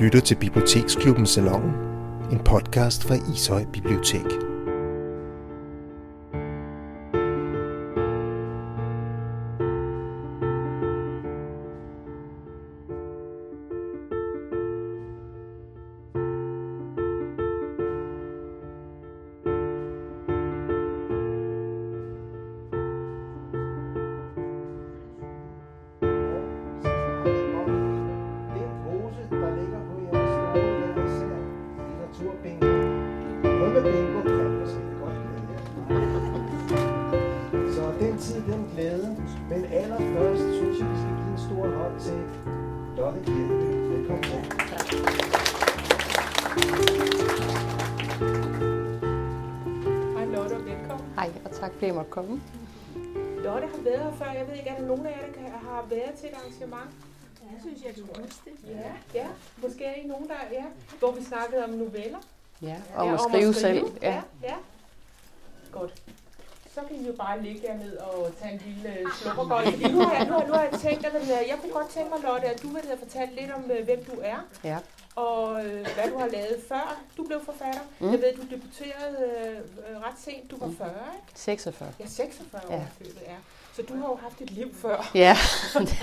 lytter til Biblioteksklubben Salon, en podcast fra Ishøj Bibliotek. Ja, om ja, at skrive selv. Ja. Ja. ja. Godt. Så kan I jo bare ligge derned og tage en lille slukkerbold. Fordi nu har jeg, nu har, nu har jeg tænkt, at jeg kunne godt tænke mig, Lotte, at du ville have fortalt lidt om, øh, hvem du er. ja. Og øh, hvad du har lavet før du blev forfatter. Mm. Mm. Jeg ved, du debuterede øh, ret sent. Du var 40, ikke? 46. Ja, 46 år Ja. født, ja. Så du har jo haft et liv før. Ja,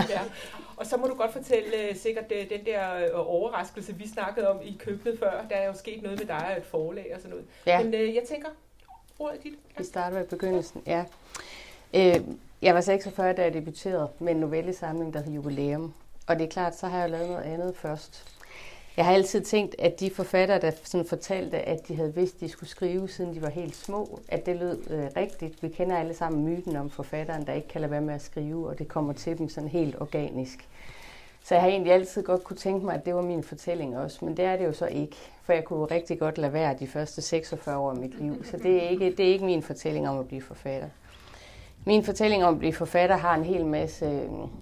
ja. Og så må du godt fortælle øh, sikkert øh, den der øh, overraskelse, vi snakkede om i køkkenet før. Der er jo sket noget med dig og et forlag og sådan noget. ja. Men øh, jeg tænker, ordet dit. vi starter ved begyndelsen. Ja. Øh, jeg var 46, da jeg debuterede med en novellesamling, der hed Jubilæum. Og det er klart, så har jeg lavet noget andet først. Jeg har altid tænkt, at de forfattere, der sådan fortalte, at de havde vidst, at de skulle skrive, siden de var helt små, at det lød øh, rigtigt. Vi kender alle sammen myten om forfatteren, der ikke kan lade være med at skrive, og det kommer til dem sådan helt organisk. Så jeg har egentlig altid godt kunne tænke mig, at det var min fortælling også, men det er det jo så ikke, for jeg kunne rigtig godt lade være de første 46 år af mit liv. Så det er ikke, det er ikke min fortælling om at blive forfatter. Min fortælling om at blive forfatter har en hel masse,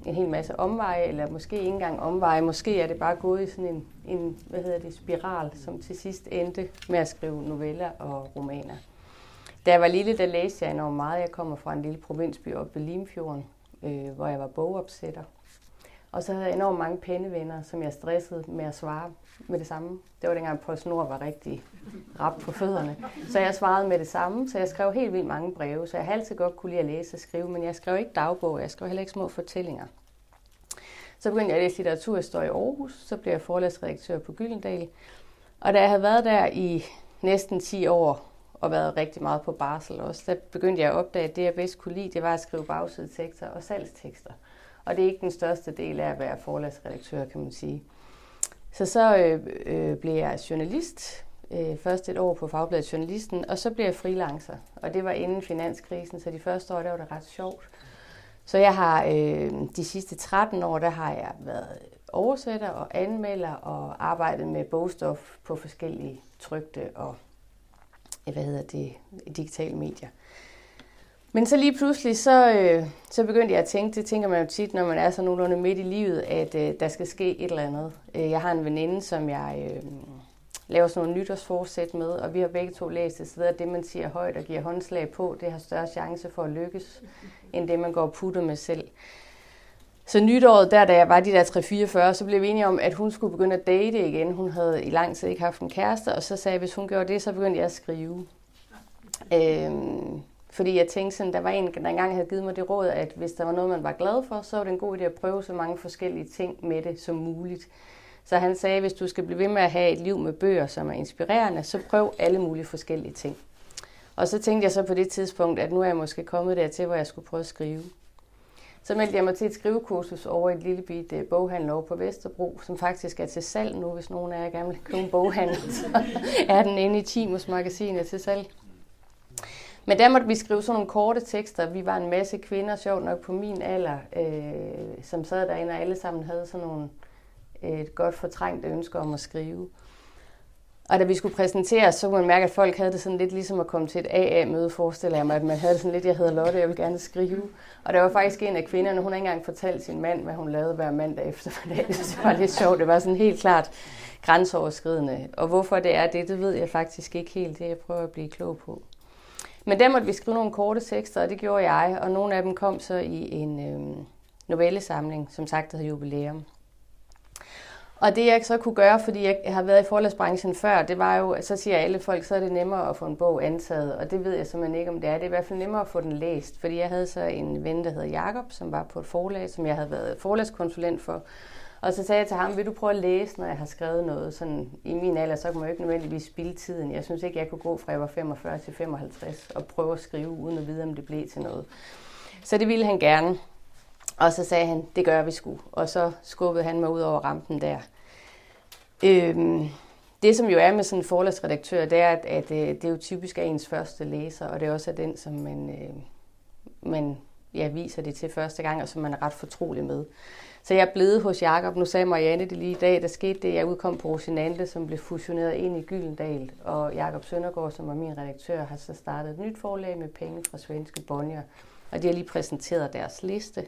en hel masse omveje, eller måske ikke engang omveje. Måske er det bare gået i sådan en, en hvad hedder det, spiral, som til sidst endte med at skrive noveller og romaner. Da jeg var lille, der læste jeg enormt meget. Jeg kommer fra en lille provinsby oppe ved Limfjorden, øh, hvor jeg var bogopsætter. Og så havde jeg enormt mange pennevenner, som jeg stressede med at svare med det samme. Det var dengang PostNord var rigtig rap på fødderne. Så jeg svarede med det samme, så jeg skrev helt vildt mange breve. Så jeg har altid godt kunne lide at læse og skrive, men jeg skrev ikke dagbog, jeg skrev heller ikke små fortællinger. Så begyndte jeg at læse litteraturhistorie i Aarhus, så blev jeg forlagsredaktør på Gyldendal. Og da jeg havde været der i næsten 10 år, og været rigtig meget på barsel også, der begyndte jeg at opdage, at det jeg bedst kunne lide, det var at skrive bagsidetekster og salgstekster. Og det er ikke den største del af at være forlagsredaktør, kan man sige. Så så øh, øh, blev jeg journalist, øh, først et år på Fagbladet Journalisten, og så blev jeg freelancer. Og det var inden finanskrisen, så de første år, der var det ret sjovt. Så jeg har øh, de sidste 13 år, der har jeg været oversætter og anmelder og arbejdet med bogstof på forskellige trygte og hvad hedder det, digitale medier. Men så lige pludselig, så, øh, så begyndte jeg at tænke, det tænker man jo tit, når man er så nogenlunde midt i livet, at øh, der skal ske et eller andet. Øh, jeg har en veninde, som jeg øh, laver sådan nogle nytårsforsæt med, og vi har begge to læst det, så det, man siger højt og giver håndslag på, det har større chance for at lykkes, end det, man går og putter med selv. Så nytåret, der da jeg var de der 3-44, så blev vi enige om, at hun skulle begynde at date igen. Hun havde i lang tid ikke haft en kæreste, og så sagde jeg, at hvis hun gjorde det, så begyndte jeg at skrive. Øhm, fordi jeg tænkte sådan, der var en, der engang havde givet mig det råd, at hvis der var noget, man var glad for, så var det en god idé at prøve så mange forskellige ting med det som muligt. Så han sagde, hvis du skal blive ved med at have et liv med bøger, som er inspirerende, så prøv alle mulige forskellige ting. Og så tænkte jeg så på det tidspunkt, at nu er jeg måske kommet dertil, hvor jeg skulle prøve at skrive. Så meldte jeg mig til et skrivekursus over i et lille bit boghandel over på Vesterbro, som faktisk er til salg nu, hvis nogen af jer gerne vil købe en boghandel. Så er den inde i Timus magasinet til salg. Men der måtte vi skrive sådan nogle korte tekster. Vi var en masse kvinder, sjovt nok på min alder, øh, som sad derinde, og alle sammen havde sådan nogle et godt fortrængt ønske om at skrive. Og da vi skulle præsentere, så kunne man mærke, at folk havde det sådan lidt ligesom at komme til et AA-møde, forestiller jeg mig, at man havde det sådan lidt, jeg hedder Lotte, jeg vil gerne skrive. Og der var faktisk en af kvinderne, hun har ikke engang fortalt sin mand, hvad hun lavede hver mandag eftermiddag. Det var lidt sjovt, det var sådan helt klart grænseoverskridende. Og hvorfor det er det, det ved jeg faktisk ikke helt, det jeg prøver at blive klog på. Men der måtte vi skrive nogle korte tekster, og det gjorde jeg, og nogle af dem kom så i en øh, novellesamling, som sagt, der hed Jubilæum. Og det jeg så kunne gøre, fordi jeg har været i forlagsbranchen før, det var jo, så siger alle folk, så er det nemmere at få en bog antaget, og det ved jeg simpelthen ikke, om det er. Det er i hvert fald nemmere at få den læst, fordi jeg havde så en ven, der hedder Jakob, som var på et forlag, som jeg havde været forlagskonsulent for. Og så sagde jeg til ham, vil du prøve at læse, når jeg har skrevet noget? Sådan, I min alder, så kunne man jo ikke nødvendigvis spille tiden. Jeg synes ikke, jeg kunne gå fra jeg var 45 til 55 og prøve at skrive, uden at vide, om det blev til noget. Så det ville han gerne. Og så sagde han, det gør vi sgu. Og så skubbede han mig ud over rampen der. Øhm, det, som jo er med sådan en forlagsredaktør, det er, at, at, øh, det er jo typisk er ens første læser, og det er også er den, som man, øh, man ja, viser det til første gang, og som man er ret fortrolig med. Så jeg er blevet hos Jakob. Nu sagde Marianne det lige i dag. Der skete det, jeg udkom på Rosinante, som blev fusioneret ind i Gyldendal. Og Jakob Søndergaard, som var min redaktør, har så startet et nyt forlag med penge fra svenske Bonnier. Og de har lige præsenteret deres liste.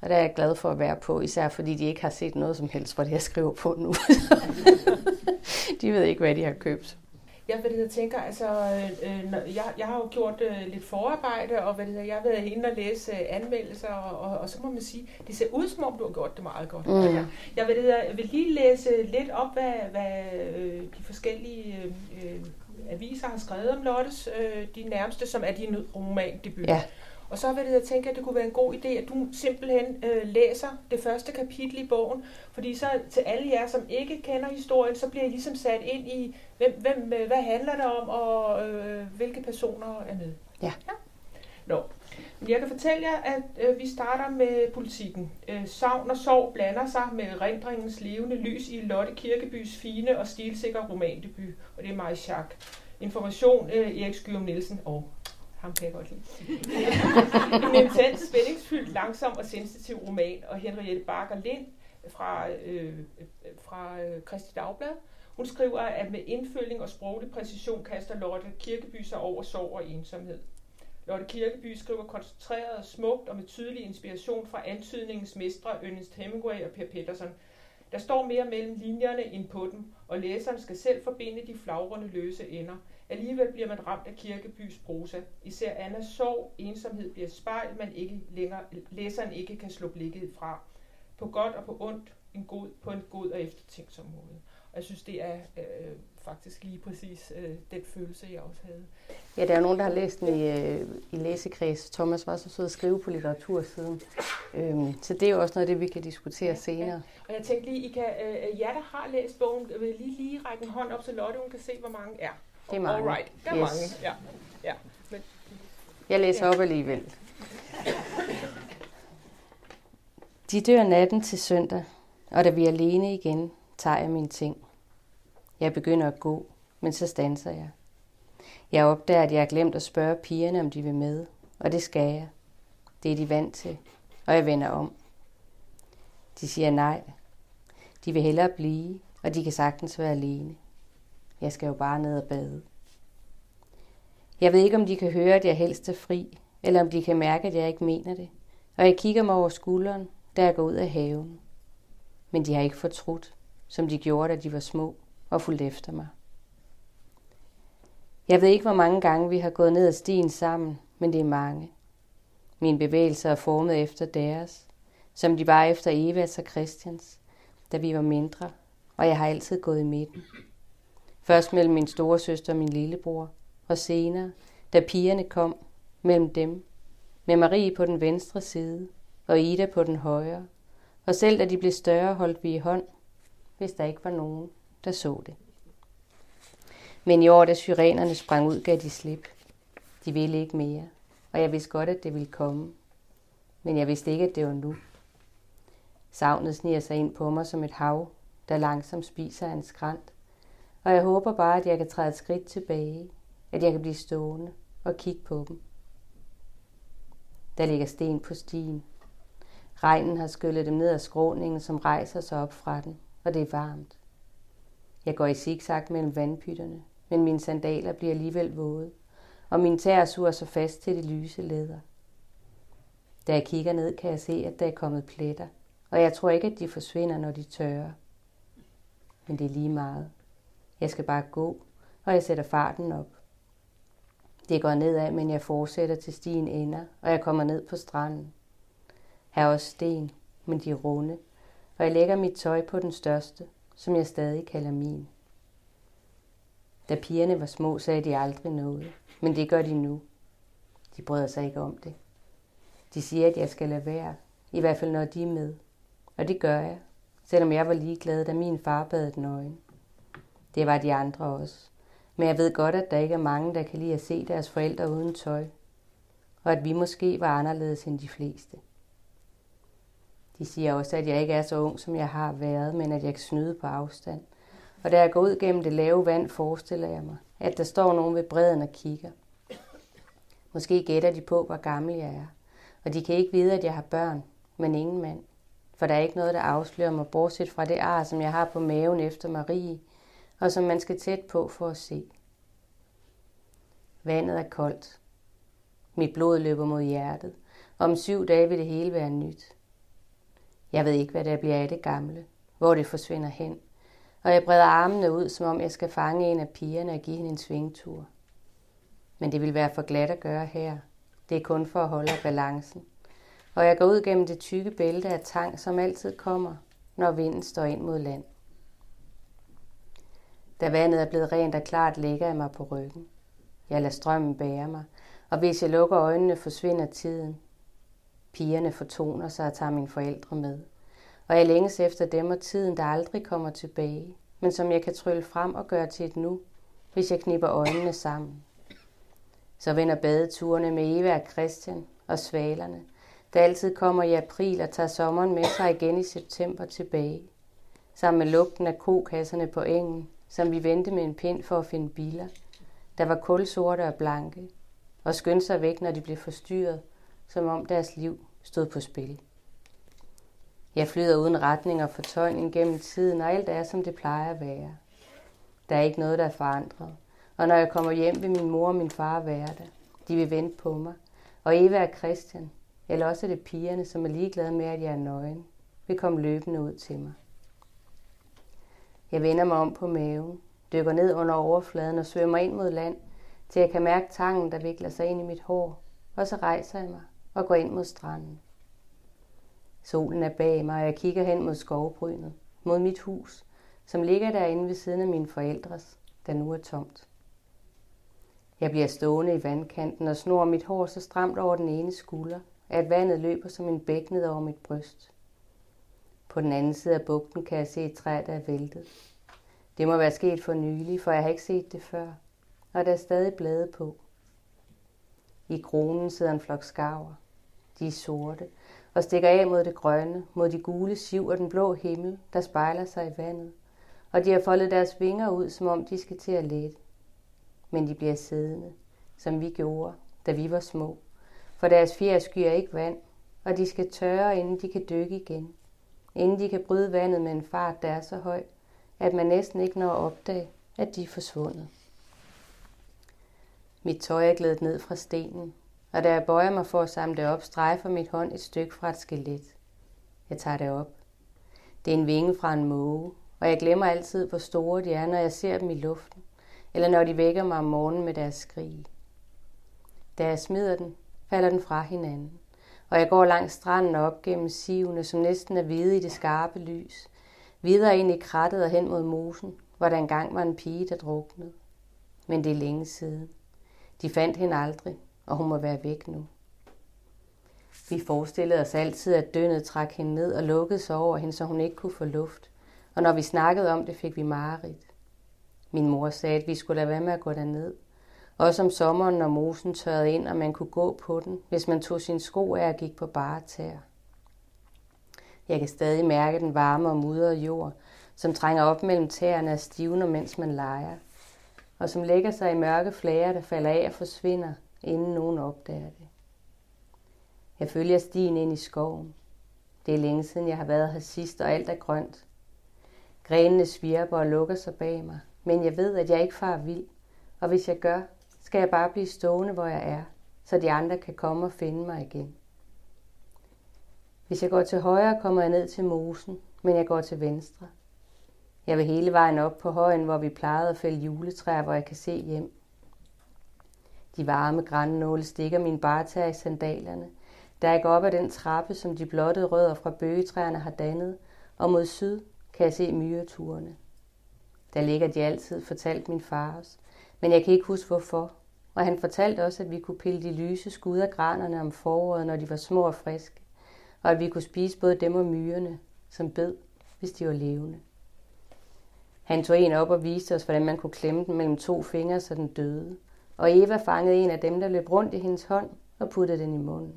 Og der er jeg glad for at være på, især fordi de ikke har set noget som helst fra det, jeg skriver på nu. de ved ikke, hvad de har købt. Jeg, hvad det hedder, tænker, altså, øh, jeg, jeg har jo gjort øh, lidt forarbejde, og hvad det jeg har været inde og læse øh, anmeldelser, og, og, og, så må man sige, det ser ud som om, du har gjort det meget godt. Mm. Jeg, jeg, hvad det jeg vil lige læse lidt op, hvad, hvad øh, de forskellige øh, aviser har skrevet om Lottes, øh, de nærmeste, som er din romandebut. Ja. Og så vil jeg tænke, at det kunne være en god idé, at du simpelthen øh, læser det første kapitel i bogen, fordi så til alle jer, som ikke kender historien, så bliver I ligesom sat ind i, hvem, hvem, øh, hvad handler det om, og øh, hvilke personer er med. Ja. ja. Nå. Jeg kan fortælle jer, at øh, vi starter med politikken. Øh, savn og sorg blander sig med rendringens levende lys i Lotte Kirkebys fine og stilsikre romandebut, og det er Maja Schack. Information øh, Erik Skyrum Nielsen og ham kan jeg godt lide. en intens, spændingsfyldt, langsom og sensitiv roman, og Henriette Barker Lind fra, øh, fra øh, Dagblad. Hun skriver, at med indfølging og sproglig præcision kaster Lotte Kirkeby sig over sorg og ensomhed. Lotte Kirkeby skriver koncentreret smukt og med tydelig inspiration fra antydningens mestre Ernest Hemingway og Per Petterson. Der står mere mellem linjerne end på dem, og læseren skal selv forbinde de flagrende løse ender – Alligevel bliver man ramt af Kirkebys prosa. Især Annas sorg, ensomhed bliver spejl, man ikke længere, læseren ikke kan slå blikket fra. På godt og på ondt, en god, på en god og eftertænksom måde. Og jeg synes, det er øh, faktisk lige præcis øh, den følelse, jeg også havde. Ja, der er nogen, der har læst den i, øh, i læsekreds. Thomas var så sød at skrive på litteratursiden. Øhm, så det er jo også noget af det, vi kan diskutere ja, senere. Ja. Og jeg tænkte lige, I kan, øh, jer, der har læst bogen, vil lige, lige række en hånd op, så Lotte hun kan se, hvor mange er. Det er mange. Alright, der er yes. mange. Ja. Ja. Men, jeg læser ja. op alligevel. De dør natten til søndag, og da vi er alene igen, tager jeg mine ting. Jeg begynder at gå, men så standser jeg. Jeg opdager, at jeg har glemt at spørge pigerne, om de vil med, og det skal jeg. Det er de vant til, og jeg vender om. De siger nej. De vil hellere blive, og de kan sagtens være alene. Jeg skal jo bare ned og bade. Jeg ved ikke, om de kan høre, at jeg helst er fri, eller om de kan mærke, at jeg ikke mener det. Og jeg kigger mig over skulderen, da jeg går ud af haven. Men de har ikke fortrudt, som de gjorde, da de var små og fulgte efter mig. Jeg ved ikke, hvor mange gange vi har gået ned ad stien sammen, men det er mange. Mine bevægelser er formet efter deres, som de var efter Evas og Christians, da vi var mindre, og jeg har altid gået i midten. Først mellem min store søster og min lillebror, og senere, da pigerne kom, mellem dem, med Marie på den venstre side og Ida på den højre, og selv da de blev større, holdt vi i hånd, hvis der ikke var nogen, der så det. Men i år, da syrenerne sprang ud, gav de slip. De ville ikke mere, og jeg vidste godt, at det ville komme. Men jeg vidste ikke, at det var nu. Savnet sniger sig ind på mig som et hav, der langsomt spiser en skrant, og jeg håber bare, at jeg kan træde et skridt tilbage, at jeg kan blive stående og kigge på dem. Der ligger sten på stien. Regnen har skyllet dem ned ad skråningen, som rejser sig op fra den, og det er varmt. Jeg går i zigzag mellem vandpytterne, men mine sandaler bliver alligevel våde, og min tæer suger sig fast til det lyse læder. Da jeg kigger ned, kan jeg se, at der er kommet pletter, og jeg tror ikke, at de forsvinder, når de tørrer. Men det er lige meget. Jeg skal bare gå, og jeg sætter farten op. Det går nedad, men jeg fortsætter til stien ender, og jeg kommer ned på stranden. Her er også sten, men de er runde, og jeg lægger mit tøj på den største som jeg stadig kalder min. Da pigerne var små, sagde de aldrig noget, men det gør de nu. De bryder sig ikke om det. De siger, at jeg skal lade være, i hvert fald når de er med. Og det gør jeg, selvom jeg var ligeglad, da min far bad den øjne. Det var de andre også. Men jeg ved godt, at der ikke er mange, der kan lide at se deres forældre uden tøj. Og at vi måske var anderledes end de fleste. De siger også, at jeg ikke er så ung, som jeg har været, men at jeg kan snyde på afstand. Og da jeg går ud gennem det lave vand, forestiller jeg mig, at der står nogen ved bredden og kigger. Måske gætter de på, hvor gammel jeg er. Og de kan ikke vide, at jeg har børn, men ingen mand. For der er ikke noget, der afslører mig, bortset fra det ar, som jeg har på maven efter Marie, og som man skal tæt på for at se. Vandet er koldt. Mit blod løber mod hjertet. Om syv dage vil det hele være nyt. Jeg ved ikke, hvad der bliver af det gamle, hvor det forsvinder hen. Og jeg breder armene ud, som om jeg skal fange en af pigerne og give hende en svingtur. Men det vil være for glat at gøre her. Det er kun for at holde balancen. Og jeg går ud gennem det tykke bælte af tang, som altid kommer, når vinden står ind mod land. Da vandet er blevet rent og klart, ligger jeg mig på ryggen. Jeg lader strømmen bære mig, og hvis jeg lukker øjnene, forsvinder tiden. Pigerne fortoner sig og tager mine forældre med. Og jeg længes efter dem og tiden, der aldrig kommer tilbage, men som jeg kan trylle frem og gøre til et nu, hvis jeg knipper øjnene sammen. Så vender badeturene med Eva og Christian og svalerne, der altid kommer i april og tager sommeren med sig igen i september tilbage. Sammen med lugten af kokasserne på engen, som vi vendte med en pind for at finde biler, der var kulsorte og blanke, og skyndte sig væk, når de blev forstyrret, som om deres liv stod på spil. Jeg flyder uden retning og fortøjning gennem tiden, og alt er, som det plejer at være. Der er ikke noget, der er forandret. Og når jeg kommer hjem, vil min mor og min far være der. De vil vente på mig. Og Eva og Christian, eller også er det pigerne, som er ligeglade med, at jeg er nøgen, vil komme løbende ud til mig. Jeg vender mig om på maven, dykker ned under overfladen og svømmer ind mod land, til jeg kan mærke tangen, der vikler sig ind i mit hår, og så rejser jeg mig og går ind mod stranden. Solen er bag mig, og jeg kigger hen mod skovbrynet, mod mit hus, som ligger derinde ved siden af mine forældres, der nu er tomt. Jeg bliver stående i vandkanten og snor mit hår så stramt over den ene skulder, at vandet løber som en bæk ned over mit bryst. På den anden side af bugten kan jeg se et træ, der er væltet. Det må være sket for nylig, for jeg har ikke set det før, og der er stadig blade på. I kronen sidder en flok skarver. De er sorte og stikker af mod det grønne, mod de gule siv og den blå himmel, der spejler sig i vandet. Og de har foldet deres vinger ud, som om de skal til at lette. Men de bliver siddende, som vi gjorde, da vi var små. For deres fjer skyer ikke vand, og de skal tørre, inden de kan dykke igen. Inden de kan bryde vandet med en fart, der er så høj, at man næsten ikke når at opdage, at de er forsvundet. Mit tøj er glædet ned fra stenen, og da jeg bøjer mig for at samle det op, strejfer mit hånd et stykke fra et skelet. Jeg tager det op. Det er en vinge fra en måge, og jeg glemmer altid, hvor store de er, når jeg ser dem i luften, eller når de vækker mig om morgenen med deres skrig. Da jeg smider den, falder den fra hinanden, og jeg går langs stranden og op gennem sivene, som næsten er hvide i det skarpe lys, videre ind i krattet og hen mod mosen, hvor der engang var en pige, der druknede. Men det er længe siden. De fandt hende aldrig, og hun må være væk nu. Vi forestillede os altid, at døgnet trak hende ned og lukkede sig over hende, så hun ikke kunne få luft. Og når vi snakkede om det, fik vi mareridt. Min mor sagde, at vi skulle lade være med at gå derned. Også om sommeren, når mosen tørrede ind, og man kunne gå på den, hvis man tog sin sko af og gik på bare tær. Jeg kan stadig mærke den varme og mudrede jord, som trænger op mellem tæerne og stivner, mens man leger, og som lægger sig i mørke flager, der falder af og forsvinder, inden nogen opdager det. Jeg følger stien ind i skoven. Det er længe siden, jeg har været her sidst, og alt er grønt. Grenene svirper og lukker sig bag mig, men jeg ved, at jeg ikke far vild, og hvis jeg gør, skal jeg bare blive stående, hvor jeg er, så de andre kan komme og finde mig igen. Hvis jeg går til højre, kommer jeg ned til mosen, men jeg går til venstre. Jeg vil hele vejen op på højen, hvor vi plejede at fælde juletræer, hvor jeg kan se hjem. De varme grænnåle stikker min bartær i sandalerne, da jeg går op ad den trappe, som de blottede rødder fra bøgetræerne har dannet, og mod syd kan jeg se myreturene. Der ligger de altid, fortalt min far os. Men jeg kan ikke huske hvorfor. Og han fortalte også, at vi kunne pille de lyse skud af granerne om foråret, når de var små og friske. Og at vi kunne spise både dem og myrerne, som bed, hvis de var levende. Han tog en op og viste os, hvordan man kunne klemme den mellem to fingre, så den døde. Og Eva fangede en af dem, der løb rundt i hendes hånd og puttede den i munden.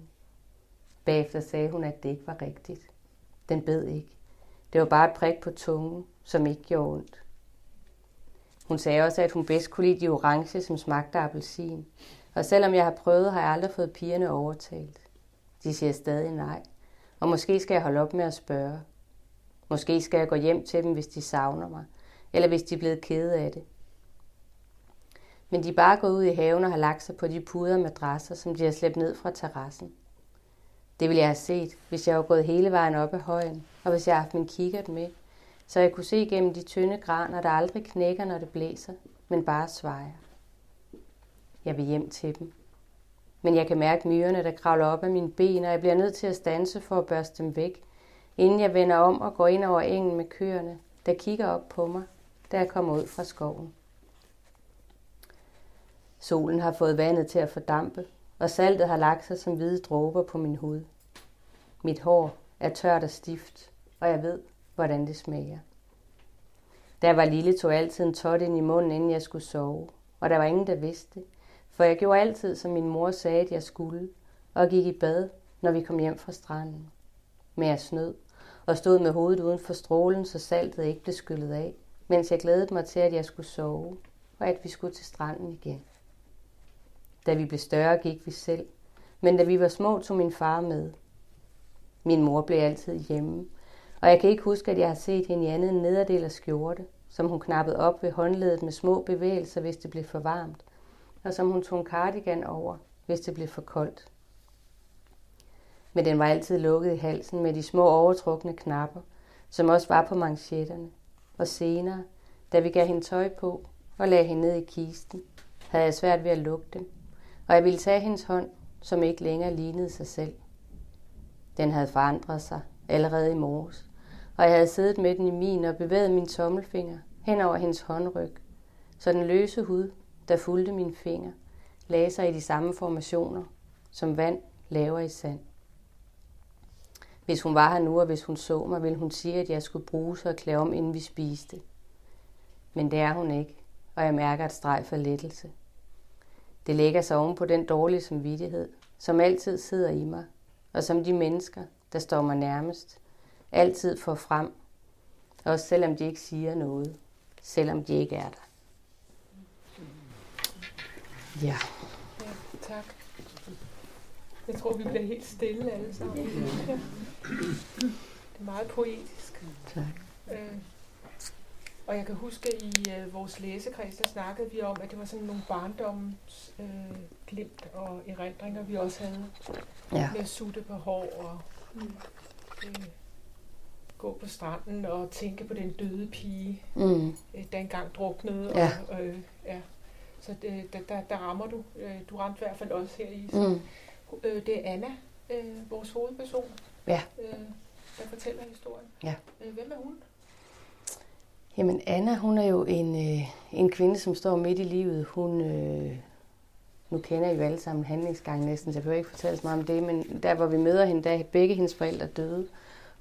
Bagefter sagde hun, at det ikke var rigtigt. Den bed ikke. Det var bare et prik på tungen, som ikke gjorde ondt. Hun sagde også, at hun bedst kunne lide de orange, som smagte appelsin. Og selvom jeg har prøvet, har jeg aldrig fået pigerne overtalt. De siger stadig nej. Og måske skal jeg holde op med at spørge. Måske skal jeg gå hjem til dem, hvis de savner mig. Eller hvis de er blevet kede af det. Men de er bare gået ud i haven og har lagt sig på de puder madrasser, som de har slæbt ned fra terrassen. Det ville jeg have set, hvis jeg var gået hele vejen op ad højen, og hvis jeg havde haft min kikkert med, så jeg kunne se gennem de tynde graner, der aldrig knækker, når det blæser, men bare svejer. Jeg vil hjem til dem. Men jeg kan mærke myrerne, der kravler op af mine ben, og jeg bliver nødt til at stanse for at børste dem væk, inden jeg vender om og går ind over engen med køerne, der kigger op på mig, da jeg kommer ud fra skoven. Solen har fået vandet til at fordampe, og saltet har lagt sig som hvide dråber på min hud. Mit hår er tørt og stift, og jeg ved, hvordan det smager. Da jeg var lille, tog jeg altid en tot ind i munden, inden jeg skulle sove, og der var ingen, der vidste det, for jeg gjorde altid, som min mor sagde, at jeg skulle, og gik i bad, når vi kom hjem fra stranden. Men jeg snød, og stod med hovedet uden for strålen, så saltet ikke blev skyllet af, mens jeg glædede mig til, at jeg skulle sove, og at vi skulle til stranden igen. Da vi blev større, gik vi selv, men da vi var små, tog min far med. Min mor blev altid hjemme, og jeg kan ikke huske, at jeg har set hende i andet end nederdel af skjorte, som hun knappede op ved håndledet med små bevægelser, hvis det blev for varmt, og som hun tog en cardigan over, hvis det blev for koldt. Men den var altid lukket i halsen med de små overtrukne knapper, som også var på manchetterne. Og senere, da vi gav hende tøj på og lagde hende ned i kisten, havde jeg svært ved at lukke dem, og jeg ville tage hendes hånd, som ikke længere lignede sig selv. Den havde forandret sig allerede i morges, og jeg havde siddet med den i min og bevæget min tommelfinger hen over hendes håndryg, så den løse hud, der fulgte mine fingre, lagde sig i de samme formationer, som vand laver i sand. Hvis hun var her nu, og hvis hun så mig, ville hun sige, at jeg skulle bruge sig og klæde om, inden vi spiste. Men det er hun ikke, og jeg mærker et streg for lettelse. Det lægger sig oven på den dårlige samvittighed, som altid sidder i mig, og som de mennesker, der står mig nærmest, altid får frem, også selvom de ikke siger noget, selvom de ikke er der. Ja. Ja, tak. Jeg tror, vi bliver helt stille alle sammen. Ja. Det er meget poetisk. Tak. Øh, og jeg kan huske, at i øh, vores læsekreds, der snakkede vi om, at det var sådan nogle barndoms øh, glimt og erindringer, vi også havde Ja. med at sutte på hår og øh, gå på stranden og tænke på den døde pige, Mm. øh, der engang druknede. Ja. Og, øh, ja. Så det, der, der, der rammer du. Øh, du ramte i hvert fald også her i. Mm. Øh, det er Anna, øh, vores hovedperson, Ja. øh, der fortæller historien. Ja. Øh, hvem er hun? Jamen Anna, hun er jo en, øh, en kvinde, som står midt i livet. Hun, øh, nu kender I jo alle sammen handlingsgangen næsten, så jeg behøver ikke fortælle så meget om det, men der hvor vi møder hende, der er begge hendes forældre døde.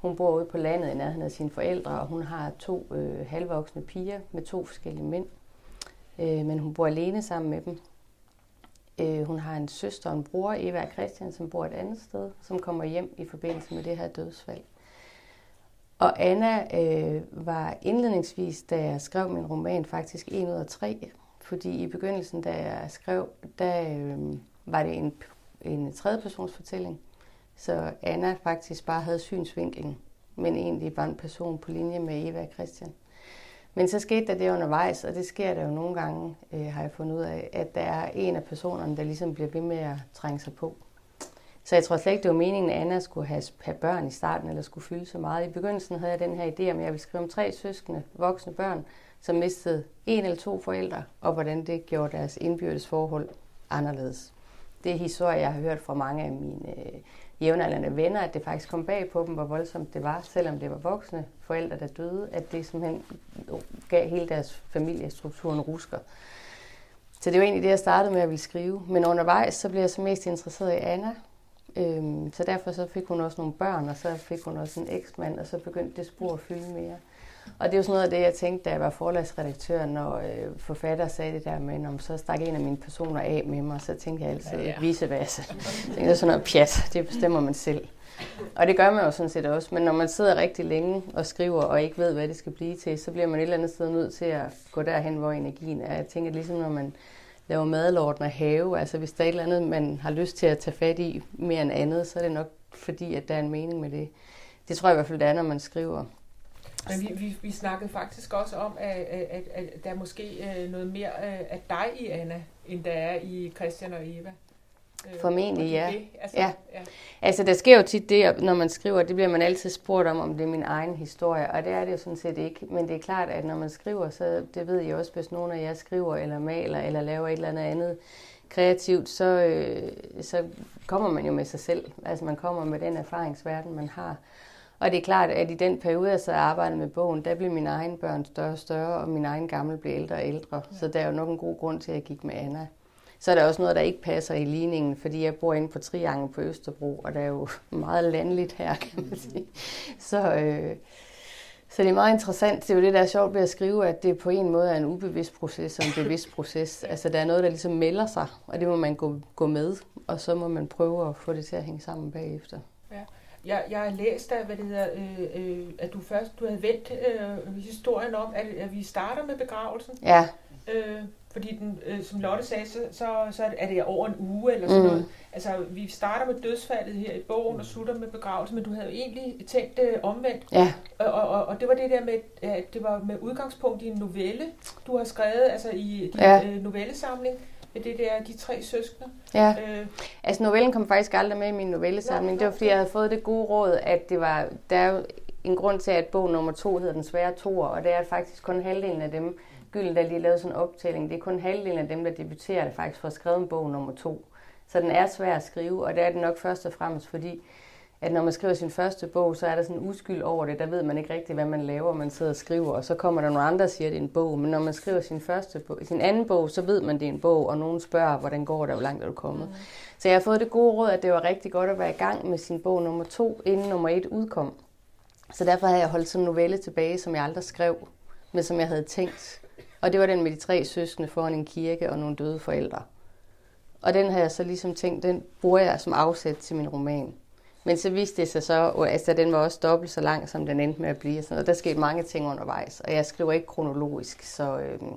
Hun bor ude på landet i nærheden af sine forældre, og hun har to øh, halvvoksne piger med to forskellige mænd. Øh, men hun bor alene sammen med dem. Øh, hun har en søster og en bror, Eva og Christian, som bor et andet sted, som kommer hjem i forbindelse med det her dødsfald. Og Anna øh, var indledningsvis, da jeg skrev min roman, faktisk en ud af tre. Fordi i begyndelsen, da jeg skrev, der øh, var det en, en tredjepersonsfortælling. fortælling. Så Anna faktisk bare havde synsvinklen, men egentlig var en person på linje med Eva og Christian. Men så skete der det undervejs, og det sker der jo nogle gange, øh, har jeg fundet ud af, at der er en af personerne, der ligesom bliver ved med at trænge sig på. Så jeg tror slet ikke, det var meningen, at Anna skulle have, have børn i starten, eller skulle fylde så meget. I begyndelsen havde jeg den her idé om, at jeg ville skrive om tre søskende, voksne børn, som mistede en eller to forældre, og hvordan det gjorde deres indbyrdes forhold anderledes. Det er historier, jeg har hørt fra mange af mine øh, jævnaldrende venner, at det faktisk kom bag på dem, hvor voldsomt det var, selvom det var voksne forældre, der døde, at det simpelthen gav hele deres familiestrukturen rusker. Så det var egentlig det, jeg startede med at ville skrive. Men undervejs, så blev jeg så mest interesseret i Anna. Øhm, så derfor så fik hun også nogle børn, og så fik hun også en eksmand, og så begyndte det spor at fylde mere. Og det er jo sådan noget af det, jeg tænkte, da jeg var forlagsredaktør, når øh, forfatter sagde det der med, om så stak en af mine personer af med mig, så tænkte jeg altid, ja, ja. viceversa. Så tænkte jeg sådan noget pjat, det bestemmer man selv. Og det gør man jo sådan set også, men når man sidder rigtig længe og skriver og ikke ved, hvad det skal blive til, så bliver man et eller andet sted nødt til at gå derhen, hvor energien er. Jeg tænker ligesom, når man laver madlorden og have, altså hvis der er et eller andet, man har lyst til at tage fat i mere end andet, så er det nok fordi, at der er en mening med det. Det tror jeg i hvert fald, det er, når man skriver. Men vi, vi, vi snakkede faktisk også om, at, at, at der er måske øh, noget mere øh, af dig i Anna, end der er i Christian og Eva. Øh, Formentlig, ja. Det. Altså, ja. ja. Altså, der sker jo tit det, når man skriver, det bliver man altid spurgt om, om det er min egen historie, og det er det jo sådan set ikke. Men det er klart, at når man skriver, så det ved jeg også, hvis nogen af jer skriver, eller maler, eller laver et eller andet andet kreativt, så, øh, så kommer man jo med sig selv. Altså, man kommer med den erfaringsverden, man har. Og det er klart, at i den periode, jeg så arbejdede med bogen, der blev mine egne børn større og større, og min egen gamle blev ældre og ældre. Så der er jo nok en god grund til, at jeg gik med Anna. Så er der også noget, der ikke passer i ligningen, fordi jeg bor inde på Triangel på Østerbro, og der er jo meget landligt her, kan man sige. Så, øh, så det er meget interessant. Det er jo det, der er sjovt ved at skrive, at det på en måde er en ubevidst proces og en bevidst proces. Altså der er noget, der ligesom melder sig, og det må man gå, gå med, og så må man prøve at få det til at hænge sammen bagefter. Jeg, jeg har læst af, hvad det hedder, øh, øh, at du først du havde vendt øh, historien om, at, at vi starter med begravelsen. Ja. Øh, fordi den, øh, som Lotte sagde, så, så, så er det over en uge eller sådan mm. noget. Altså, vi starter med dødsfaldet her i bogen og slutter med begravelse, men du havde jo egentlig tænkt det øh, omvendt. Ja. Og, og, og det var det der med, at det var med udgangspunkt i en novelle, du har skrevet, altså i din ja. øh, novellesamling med det der, de tre søskende. Ja. Øh. Altså novellen kom faktisk aldrig med i min novellesamling. det var fordi, jeg havde fået det gode råd, at det var, der er jo en grund til, at bog nummer to hedder Den svære toer, og det er faktisk kun halvdelen af dem, Gylden, der lige lavede sådan en optælling, det er kun halvdelen af dem, der debuterer det faktisk for at skrive en bog nummer to. Så den er svær at skrive, og det er det nok først og fremmest, fordi at når man skriver sin første bog, så er der sådan en uskyld over det. Der ved man ikke rigtigt, hvad man laver, man sidder og skriver, og så kommer der nogle andre, der siger, at det er en bog. Men når man skriver sin første bog, sin anden bog, så ved man, at det er en bog, og nogen spørger, hvordan går det, hvor langt er du kommet. Mm. Så jeg har fået det gode råd, at det var rigtig godt at være i gang med sin bog nummer to, inden nummer et udkom. Så derfor har jeg holdt sådan en novelle tilbage, som jeg aldrig skrev, men som jeg havde tænkt. Og det var den med de tre søskende foran en kirke og nogle døde forældre. Og den har jeg så ligesom tænkt, den bruger jeg som afsæt til min roman. Men så viste det sig så, at øh, altså, den var også dobbelt så lang, som den endte med at blive. Og der skete mange ting undervejs, og jeg skriver ikke kronologisk. Så, øhm,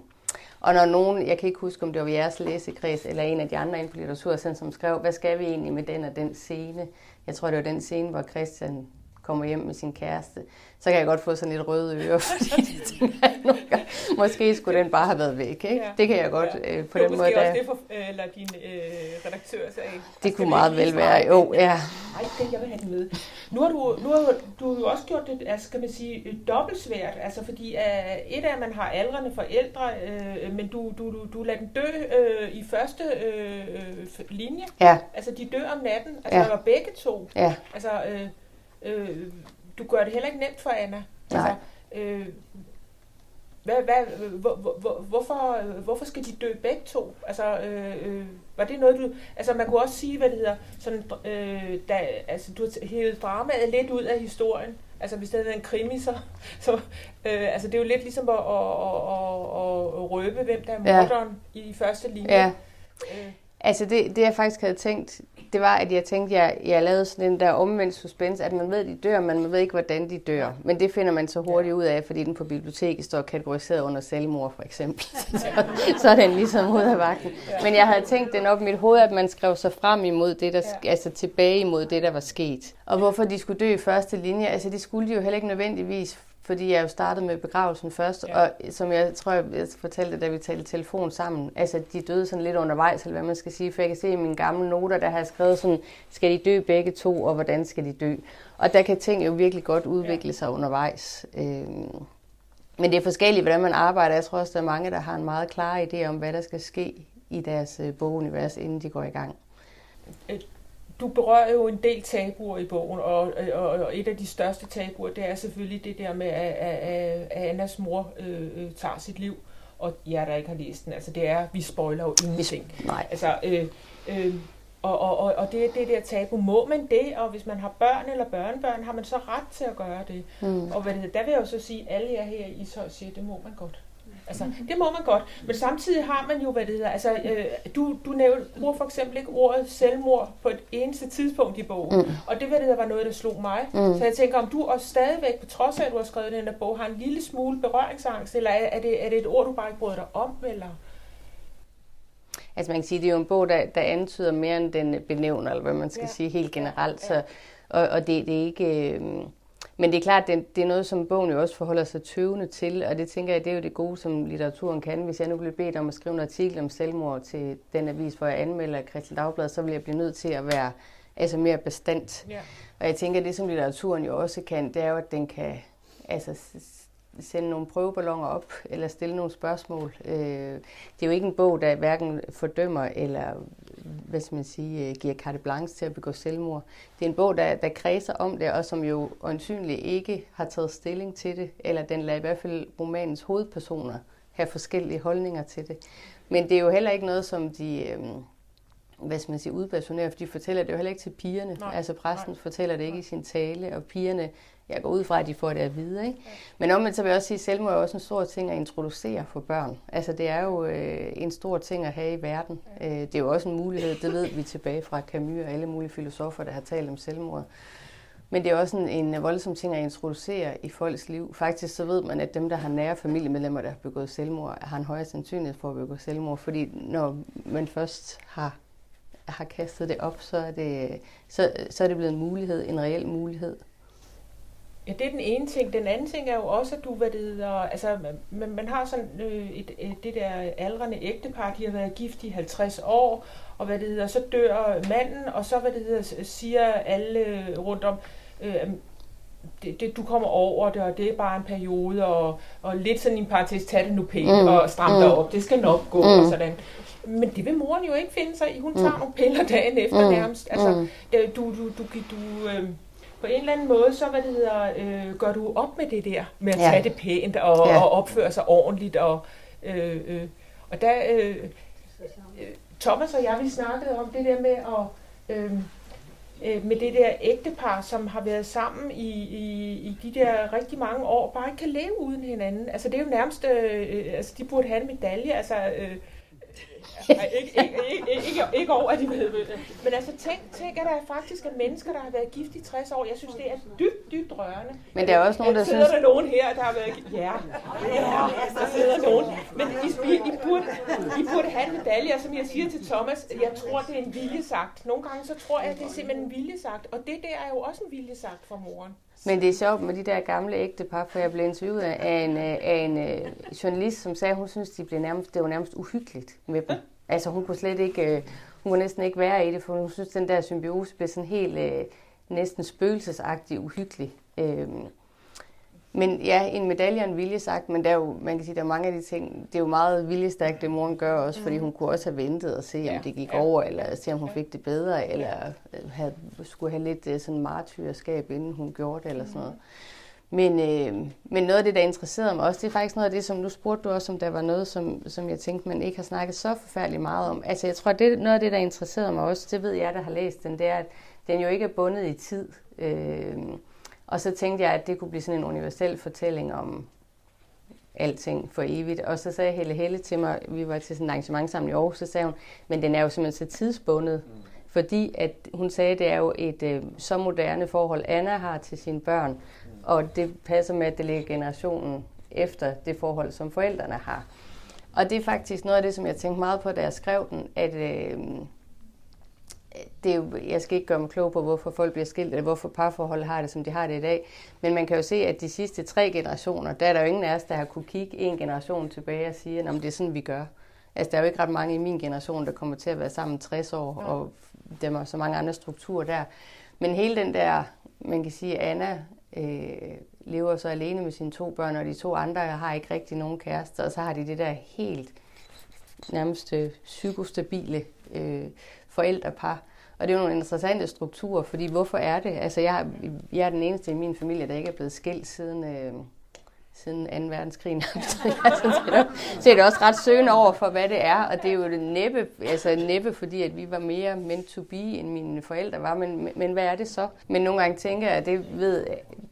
og når nogen, jeg kan ikke huske, om det var jeres læsekreds, eller en af de andre inden på litteraturcentret, som skrev, hvad skal vi egentlig med den og den scene? Jeg tror, det var den scene, hvor Christian kommer hjem med sin kæreste, så kan jeg godt få sådan lidt røde ører, fordi det tænker jeg nogle gange, måske skulle den bare have været væk. Ikke? Ja. Det kan jeg godt ja. øh, på den måde. Måske også det, for, øh, eller din øh, redaktør sagde. Det kunne meget vel være, jo, ja. Nej, det jeg vil have den med. Nu har du, nu har du jo også gjort det, altså kan man sige, dobbelt svært, altså fordi uh, et af, at man har aldrende forældre, øh, men du, du, du, du lader den dø øh, i første øh, linje. Ja. Altså de dør om natten, altså ja. der var begge to. Ja. Altså, øh, Øh, du gør det heller ikke nemt for Anna. Nej. Altså, øh, hvad, hvad, hvor, hvor, hvorfor, hvorfor skal de dø begge to? Altså, øh, øh, var det noget, du... Altså, man kunne også sige, hvad det hedder, sådan, øh, da, altså, du har hævet dramaet lidt ud af historien. Altså, hvis det havde været en krimi, så... så øh, altså, det er jo lidt ligesom at, at, at, at, at røbe, hvem der er morderen ja. i første linje. Ja. Øh. Altså, det, det jeg faktisk havde tænkt, det var, at jeg tænkte, at jeg, jeg lavede sådan en der omvendt suspense, at man ved, at de dør, men man ved ikke, hvordan de dør. Men det finder man så hurtigt ud af, fordi den på biblioteket står kategoriseret under selvmord, for eksempel. så, så er den ligesom ud af vagten. Men jeg havde tænkt den op i mit hoved, at man skrev sig frem imod det, der, altså tilbage imod det, der var sket. Og hvorfor de skulle dø i første linje, altså det skulle de jo heller ikke nødvendigvis, fordi jeg jo startede med begravelsen først, ja. og som jeg tror, jeg fortalte, da vi talte telefon sammen, altså de døde sådan lidt undervejs, eller hvad man skal sige, for jeg kan se i mine gamle noter, der har jeg skrevet sådan, skal de dø begge to, og hvordan skal de dø? Og der kan ting jo virkelig godt udvikle sig undervejs. Øhm, men det er forskelligt, hvordan man arbejder. Jeg tror også, der er mange, der har en meget klar idé om, hvad der skal ske i deres øh, bogunivers, inden de går i gang. Du berører jo en del tabuer i bogen, og, og, og et af de største tabuer, det er selvfølgelig det der med, at, at, at Annas mor øh, øh, tager sit liv, og jer, der ikke har læst den, altså det er, vi spoiler jo ingenting. Nej. Altså, øh, øh, og, og, og, og det er det der tabu. Må man det? Og hvis man har børn eller børnebørn, har man så ret til at gøre det? Mm. Og hvad det, der vil jeg jo så sige, at alle jer her i Ishøj siger, det må man godt. Altså, det må man godt. Men samtidig har man jo, hvad det hedder, altså, øh, du, du nævner, bruger for eksempel ikke ordet selvmord på et eneste tidspunkt i bogen. Mm. Og det, hvad det hedder, var noget, der slog mig. Mm. Så jeg tænker, om du også stadigvæk, på trods af, at du har skrevet den her bog, har en lille smule berøringsangst, eller er, er, det, er det et ord, du bare ikke bryder dig om, eller? Altså man kan sige, det er jo en bog, der, der antyder mere end den benævner, eller hvad man skal Ja. sige helt generelt. Så, og, og det, det er ikke... Øh, men det er klart, det, det er noget, som bogen jo også forholder sig tøvende til, og det tænker jeg, det er jo det gode, som litteraturen kan. Hvis jeg nu bliver bedt om at skrive en artikel om selvmord til den avis, hvor jeg anmelder Christian Dagblad, så vil jeg blive nødt til at være altså mere bestandt. Ja. Og jeg tænker, det som litteraturen jo også kan, det er jo, at den kan altså, sende nogle prøveballoner op, eller stille nogle spørgsmål. Øh, det er jo ikke en bog, der hverken fordømmer, eller hvad skal man sige, øh, giver carte blanche til at begå selvmord. Det er en bog, der, der kredser om det, og som jo øjensynligt ikke har taget stilling til det, eller den lader i hvert fald romanens hovedpersoner have forskellige holdninger til det. Men det er jo heller ikke noget, som de... Øh, hvad skal man sige, udpersonerer, for de fortæller det jo heller ikke til pigerne. Nej, altså præsten nej. fortæller det ikke i sin tale, og pigerne, jeg går ud fra, at de får det at vide. Ikke? Men omvendt så vil jeg også sige, at selvmord er også en stor ting at introducere for børn. Altså det er jo øh, en stor ting at have i verden. Øh, det er jo også en mulighed, det ved vi tilbage fra Camus og alle mulige filosofer, der har talt om selvmord. Men det er også en, en voldsom ting at introducere i folks liv. Faktisk så ved man, at dem, der har nære familiemedlemmer, der har begået selvmord, har en højere sandsynlighed for at begå selvmord. Fordi når man først har, har kastet det op, så er det, så, så er det blevet en mulighed, en reel mulighed. Ja, det er den ene ting. Den anden ting er jo også, at du, hvad det hedder, altså, man, man har sådan øh, et, et, det der aldrende ægtepar, de har været gift i 50 år, og hvad det hedder, så dør manden, og så, hvad det hedder, siger alle rundt om, øh, det, det, du kommer over det, og det er bare en periode, og, og lidt sådan en parentes, tag det nu pænt, Mm, og stram dig mm. op, det skal nok gå, Mm. og sådan. Men det vil moren jo ikke finde sig i. Hun tager mm. nogle piller dagen efter Mm. nærmest. Altså, Mm. det, du, du, du, du, øh, på en eller anden måde, så hvad det hedder, øh, gør du op med det der, med at Ja. tage det pænt og, Ja. og opføre sig ordentligt. Og, øh, øh, og der, øh, øh, Thomas og jeg, vi snakkede om det der med at... Øh, øh, med det der ægtepar, som har været sammen i, i, i de der rigtig mange år, bare ikke kan leve uden hinanden. Altså det er jo nærmest, øh, øh, altså de burde have en medalje, altså øh, ikke, ikke, ikke, ikke, ikke over, at de ved det. Men altså tænk, tænk, at der faktisk er mennesker, der har været gift i 60 år. Jeg synes, det er dybt, dybt rørende. Men der er også nogen, der sidder synes- der nogen her, der har været gift. Ja, ja, der sidder nogen. Men I, I, I, burde, I burde have en medalje, og som jeg siger til Thomas, jeg tror, det er en viljesagt. Nogle gange så tror jeg, det er simpelthen en viljesagt. Og det der er jo også en viljesagt for moren. Men det er sjovt med de der gamle ægtepar, for jeg blev interviewet af en, af en øh, øh, journalist, som sagde, at hun synes, de blev nærmest, det var nærmest uhyggeligt med dem. Altså hun kunne slet ikke, øh, hun kunne næsten ikke være i det, for hun synes, den der symbiose blev sådan helt næsten spøgelsesagtig uhyggelig. Øhm, men ja, en medalje og en viljesagt, men der er jo, man kan sige, der er mange af de ting, det er jo meget viljestærkt, det moren gør også, fordi hun kunne også have ventet og se, om Ja, det gik ja. over, eller se, om hun fik det bedre, eller øh, have, skulle have lidt øh, sådan martyrskab, inden hun gjorde det, eller sådan noget. Men, øh, men noget af det, der interesserede mig også, det er faktisk noget af det, som nu spurgte du også, om der var noget, som, som jeg tænkte, man ikke har snakket så forfærdeligt meget om. Altså jeg tror, det, noget af det, der interesserede mig også, det ved jeg, der har læst den, det er, at den jo ikke er bundet i tid. Øh, og så tænkte jeg, at det kunne blive sådan en universel fortælling om alting for evigt. Og så sagde Helle Helle til mig, vi var til sådan et arrangement sammen i Aarhus, så sagde hun, men den er jo simpelthen så tidsbundet, fordi at hun sagde, at det er jo et øh, så moderne forhold, Anna har til sine børn, og det passer med, at det ligger generationen efter det forhold, som forældrene har. Og det er faktisk noget af det, som jeg tænkte meget på, da jeg skrev den, at øh, det er jo, jeg skal ikke gøre mig klog på, hvorfor folk bliver skilt, eller hvorfor parforhold har det, som de har det i dag. Men man kan jo se, at de sidste tre generationer, der er der jo ingen af os, der har kunne kigge en generation tilbage og sige, at det er sådan, vi gør. Altså, der er jo ikke ret mange i min generation, der kommer til at være sammen 60 år, Ja. og der er så mange andre strukturer der. Men hele den der, man kan sige, Anna øh, lever så alene med sine to børn, og de to andre har ikke rigtig nogen kærester, og så har de det der helt nærmest øh, psykostabile øh, forældrepar. Og det er jo nogle interessante strukturer, fordi hvorfor er det? Altså jeg, jeg er den eneste i min familie, der ikke er blevet skilt siden, øh, siden 2. verdenskrig. så er også ret søgende over for, hvad det er. Og det er jo det næppe, altså næppe fordi, at vi var mere meant to be, end mine forældre var. Men, men hvad er det så? Men nogle gange tænker jeg, at det ved,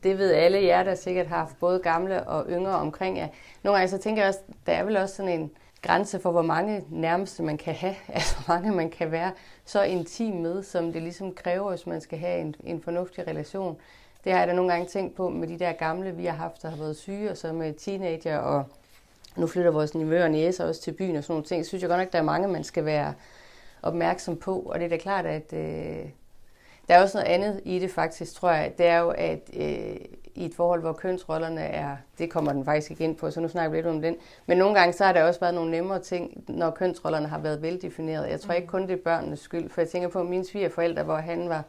det ved alle jer, der sikkert har haft både gamle og yngre omkring jer. Nogle gange så tænker jeg også, der er vel også sådan en grænse for, hvor mange nærmeste man kan have, altså hvor mange man kan være så intim med, som det ligesom kræver, hvis man skal have en, en fornuftig relation. Det har jeg da nogle gange tænkt på med de der gamle, vi har haft, der har været syge, og så med teenager, og nu flytter vores nivøer og næser også til byen og sådan nogle ting. Så synes jeg godt nok, der er mange, man skal være opmærksom på, og det er da klart, at øh, der er også noget andet i det faktisk, tror jeg. Det er jo, at øh, i et forhold, hvor kønsrollerne er, det kommer den faktisk ikke ind på, så nu snakker vi lidt om den. Men nogle gange, så har der også været nogle nemmere ting, når kønsrollerne har været veldefineret. Jeg tror ikke kun, det er børnenes skyld, for jeg tænker på mine svigerforældre, hvor han var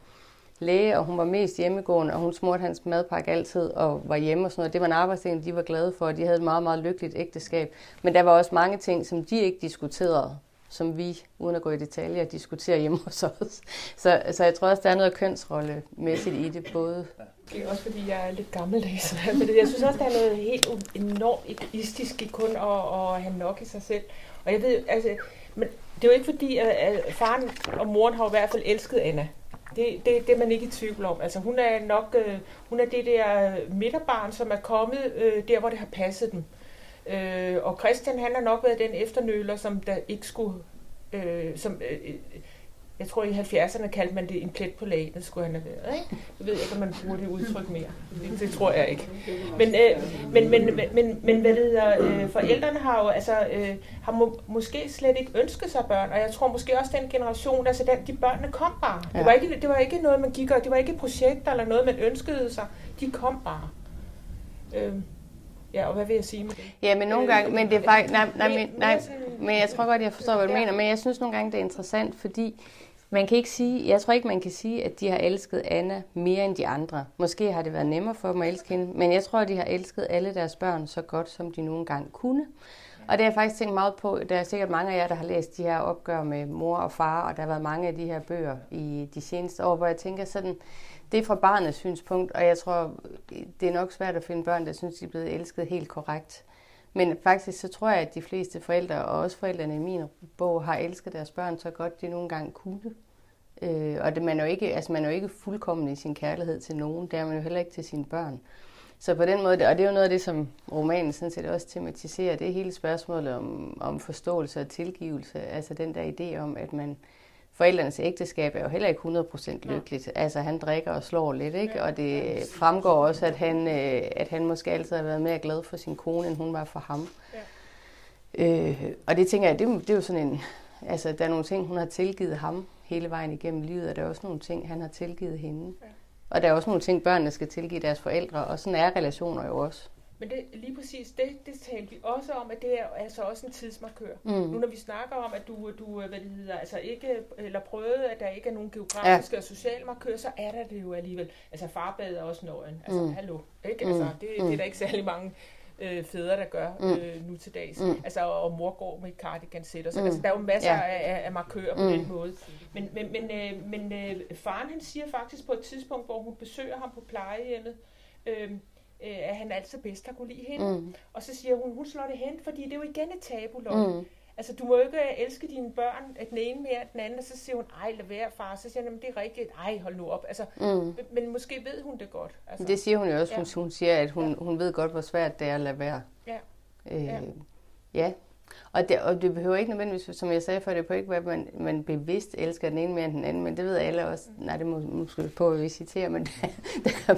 læge, og hun var mest hjemmegående, og hun smurte hans madpakke altid og var hjemme og sådan noget. Det var en arbejdsting, de var glade for, og de havde et meget, meget lykkeligt ægteskab. Men der var også mange ting, som de ikke diskuterede, som vi, uden at gå i detaljer, diskuterer hjemme hos os. Så, så jeg tror også, der er noget kønsrollemæssigt i det, både det er også fordi, jeg er lidt gammeldags. Men jeg synes også, der er noget helt enormt egoistisk i kun at, at have nok i sig selv. Og jeg ved, altså, men det er jo ikke fordi, at faren og moren har i hvert fald elsket Anna. Det, det, det er man ikke i tvivl om. Altså, hun er nok øh, hun er det der midterbarn, som er kommet øh, der, hvor det har passet dem. Øh, og Christian, han har nok været den efternøler, som der ikke skulle... Øh, som, øh, jeg tror i 70'erne kaldte man det en plet på lagenet, skulle han have været. Ikke? Jeg ved ikke, om man bruger det udtryk mere. Det, det tror jeg ikke. Men, øh, men, men, men, men hvad det hedder, øh, forældrene har jo altså, øh, har må, måske slet ikke ønsket sig børn, og jeg tror måske også den generation, altså den, de børnene kom bare. Ja. Det, var ikke, det var ikke noget, man gik og det var ikke projekter eller noget, man ønskede sig. De kom bare. Øh, Ja, og hvad vil jeg sige med det? Ja, men nogle gange, men det er faktisk, nej, nej, nej, nej, men jeg tror godt, jeg forstår, hvad du mener, men jeg synes nogle gange, det er interessant, fordi man kan ikke sige, jeg tror ikke, man kan sige, at de har elsket Anna mere end de andre. Måske har det været nemmere for dem at elske hende, men jeg tror, at de har elsket alle deres børn så godt, som de nogle gange kunne. Og det har jeg faktisk tænkt meget på. Der er sikkert mange af jer, der har læst de her opgør med mor og far, og der har været mange af de her bøger i de seneste år, hvor jeg tænker sådan, det er fra barnets synspunkt, og jeg tror, det er nok svært at finde børn, der synes, de er blevet elsket helt korrekt. Men faktisk så tror jeg, at de fleste forældre, og også forældrene i min bog, har elsket deres børn så godt, de nogle gange kunne. Øh, og det, man, er jo ikke, altså man er jo ikke fuldkommen i sin kærlighed til nogen. Det er man jo heller ikke til sine børn. Så på den måde, og det er jo noget af det, som romanen sådan set også tematiserer, det er hele spørgsmålet om, om forståelse og tilgivelse. Altså den der idé om, at man, forældrenes ægteskab er jo heller ikke 100% lykkeligt. Altså han drikker og slår lidt, ikke? Og det fremgår også, at han, øh, at han måske altid har været mere glad for sin kone, end hun var for ham. Ja. Øh, og det tænker jeg, det, det er jo sådan en, altså der er nogle ting, hun har tilgivet ham hele vejen igennem livet, og der er også nogle ting, han har tilgivet hende. Ja. Og der er også nogle ting, børnene skal tilgive deres forældre, og sådan er relationer jo også. Men det, lige præcis, det, det talte vi også om, at det er altså også en tidsmarkør. Mm. Nu når vi snakker om, at du, du hvad det hedder, altså ikke, eller prøvede, at der ikke er nogen geografiske ja. og sociale markører, så er der det jo alligevel. Altså farbad er også nøgen. Altså, mm. hallo. Ikke? Altså, det, mm. det er der ikke særlig mange øh, fædre, der gør mm. øh, nu til dags. Mm. Altså, og mor går med et cardigan sæt. Mm. Altså, der er jo masser ja. af, af markører på mm. den måde. Men, men, men, øh, men øh, faren han siger faktisk på et tidspunkt, hvor hun besøger ham på plejehjemmet, øh, øh, at han altid bedst har kunne lide hende. Mm. Og så siger hun, hun slår det hen, fordi det er jo igen et tabu, mm. Altså, du må jo ikke elske dine børn, at den ene mere end den anden, og så siger hun, ej, lad være, far. Så siger hun, det er rigtigt, ej, hold nu op. Altså, mm. Men måske ved hun det godt. Altså, det siger hun jo også, ja. hun siger, at hun, ja. hun ved godt, hvor svært det er at lade være. Ja. Øh, ja. ja. Og det, og det behøver ikke nødvendigvis, som jeg sagde før, det behøver ikke være, at man, man bevidst elsker den ene mere end den anden, men det ved alle også. Nej, det må måske på at visitere, men der er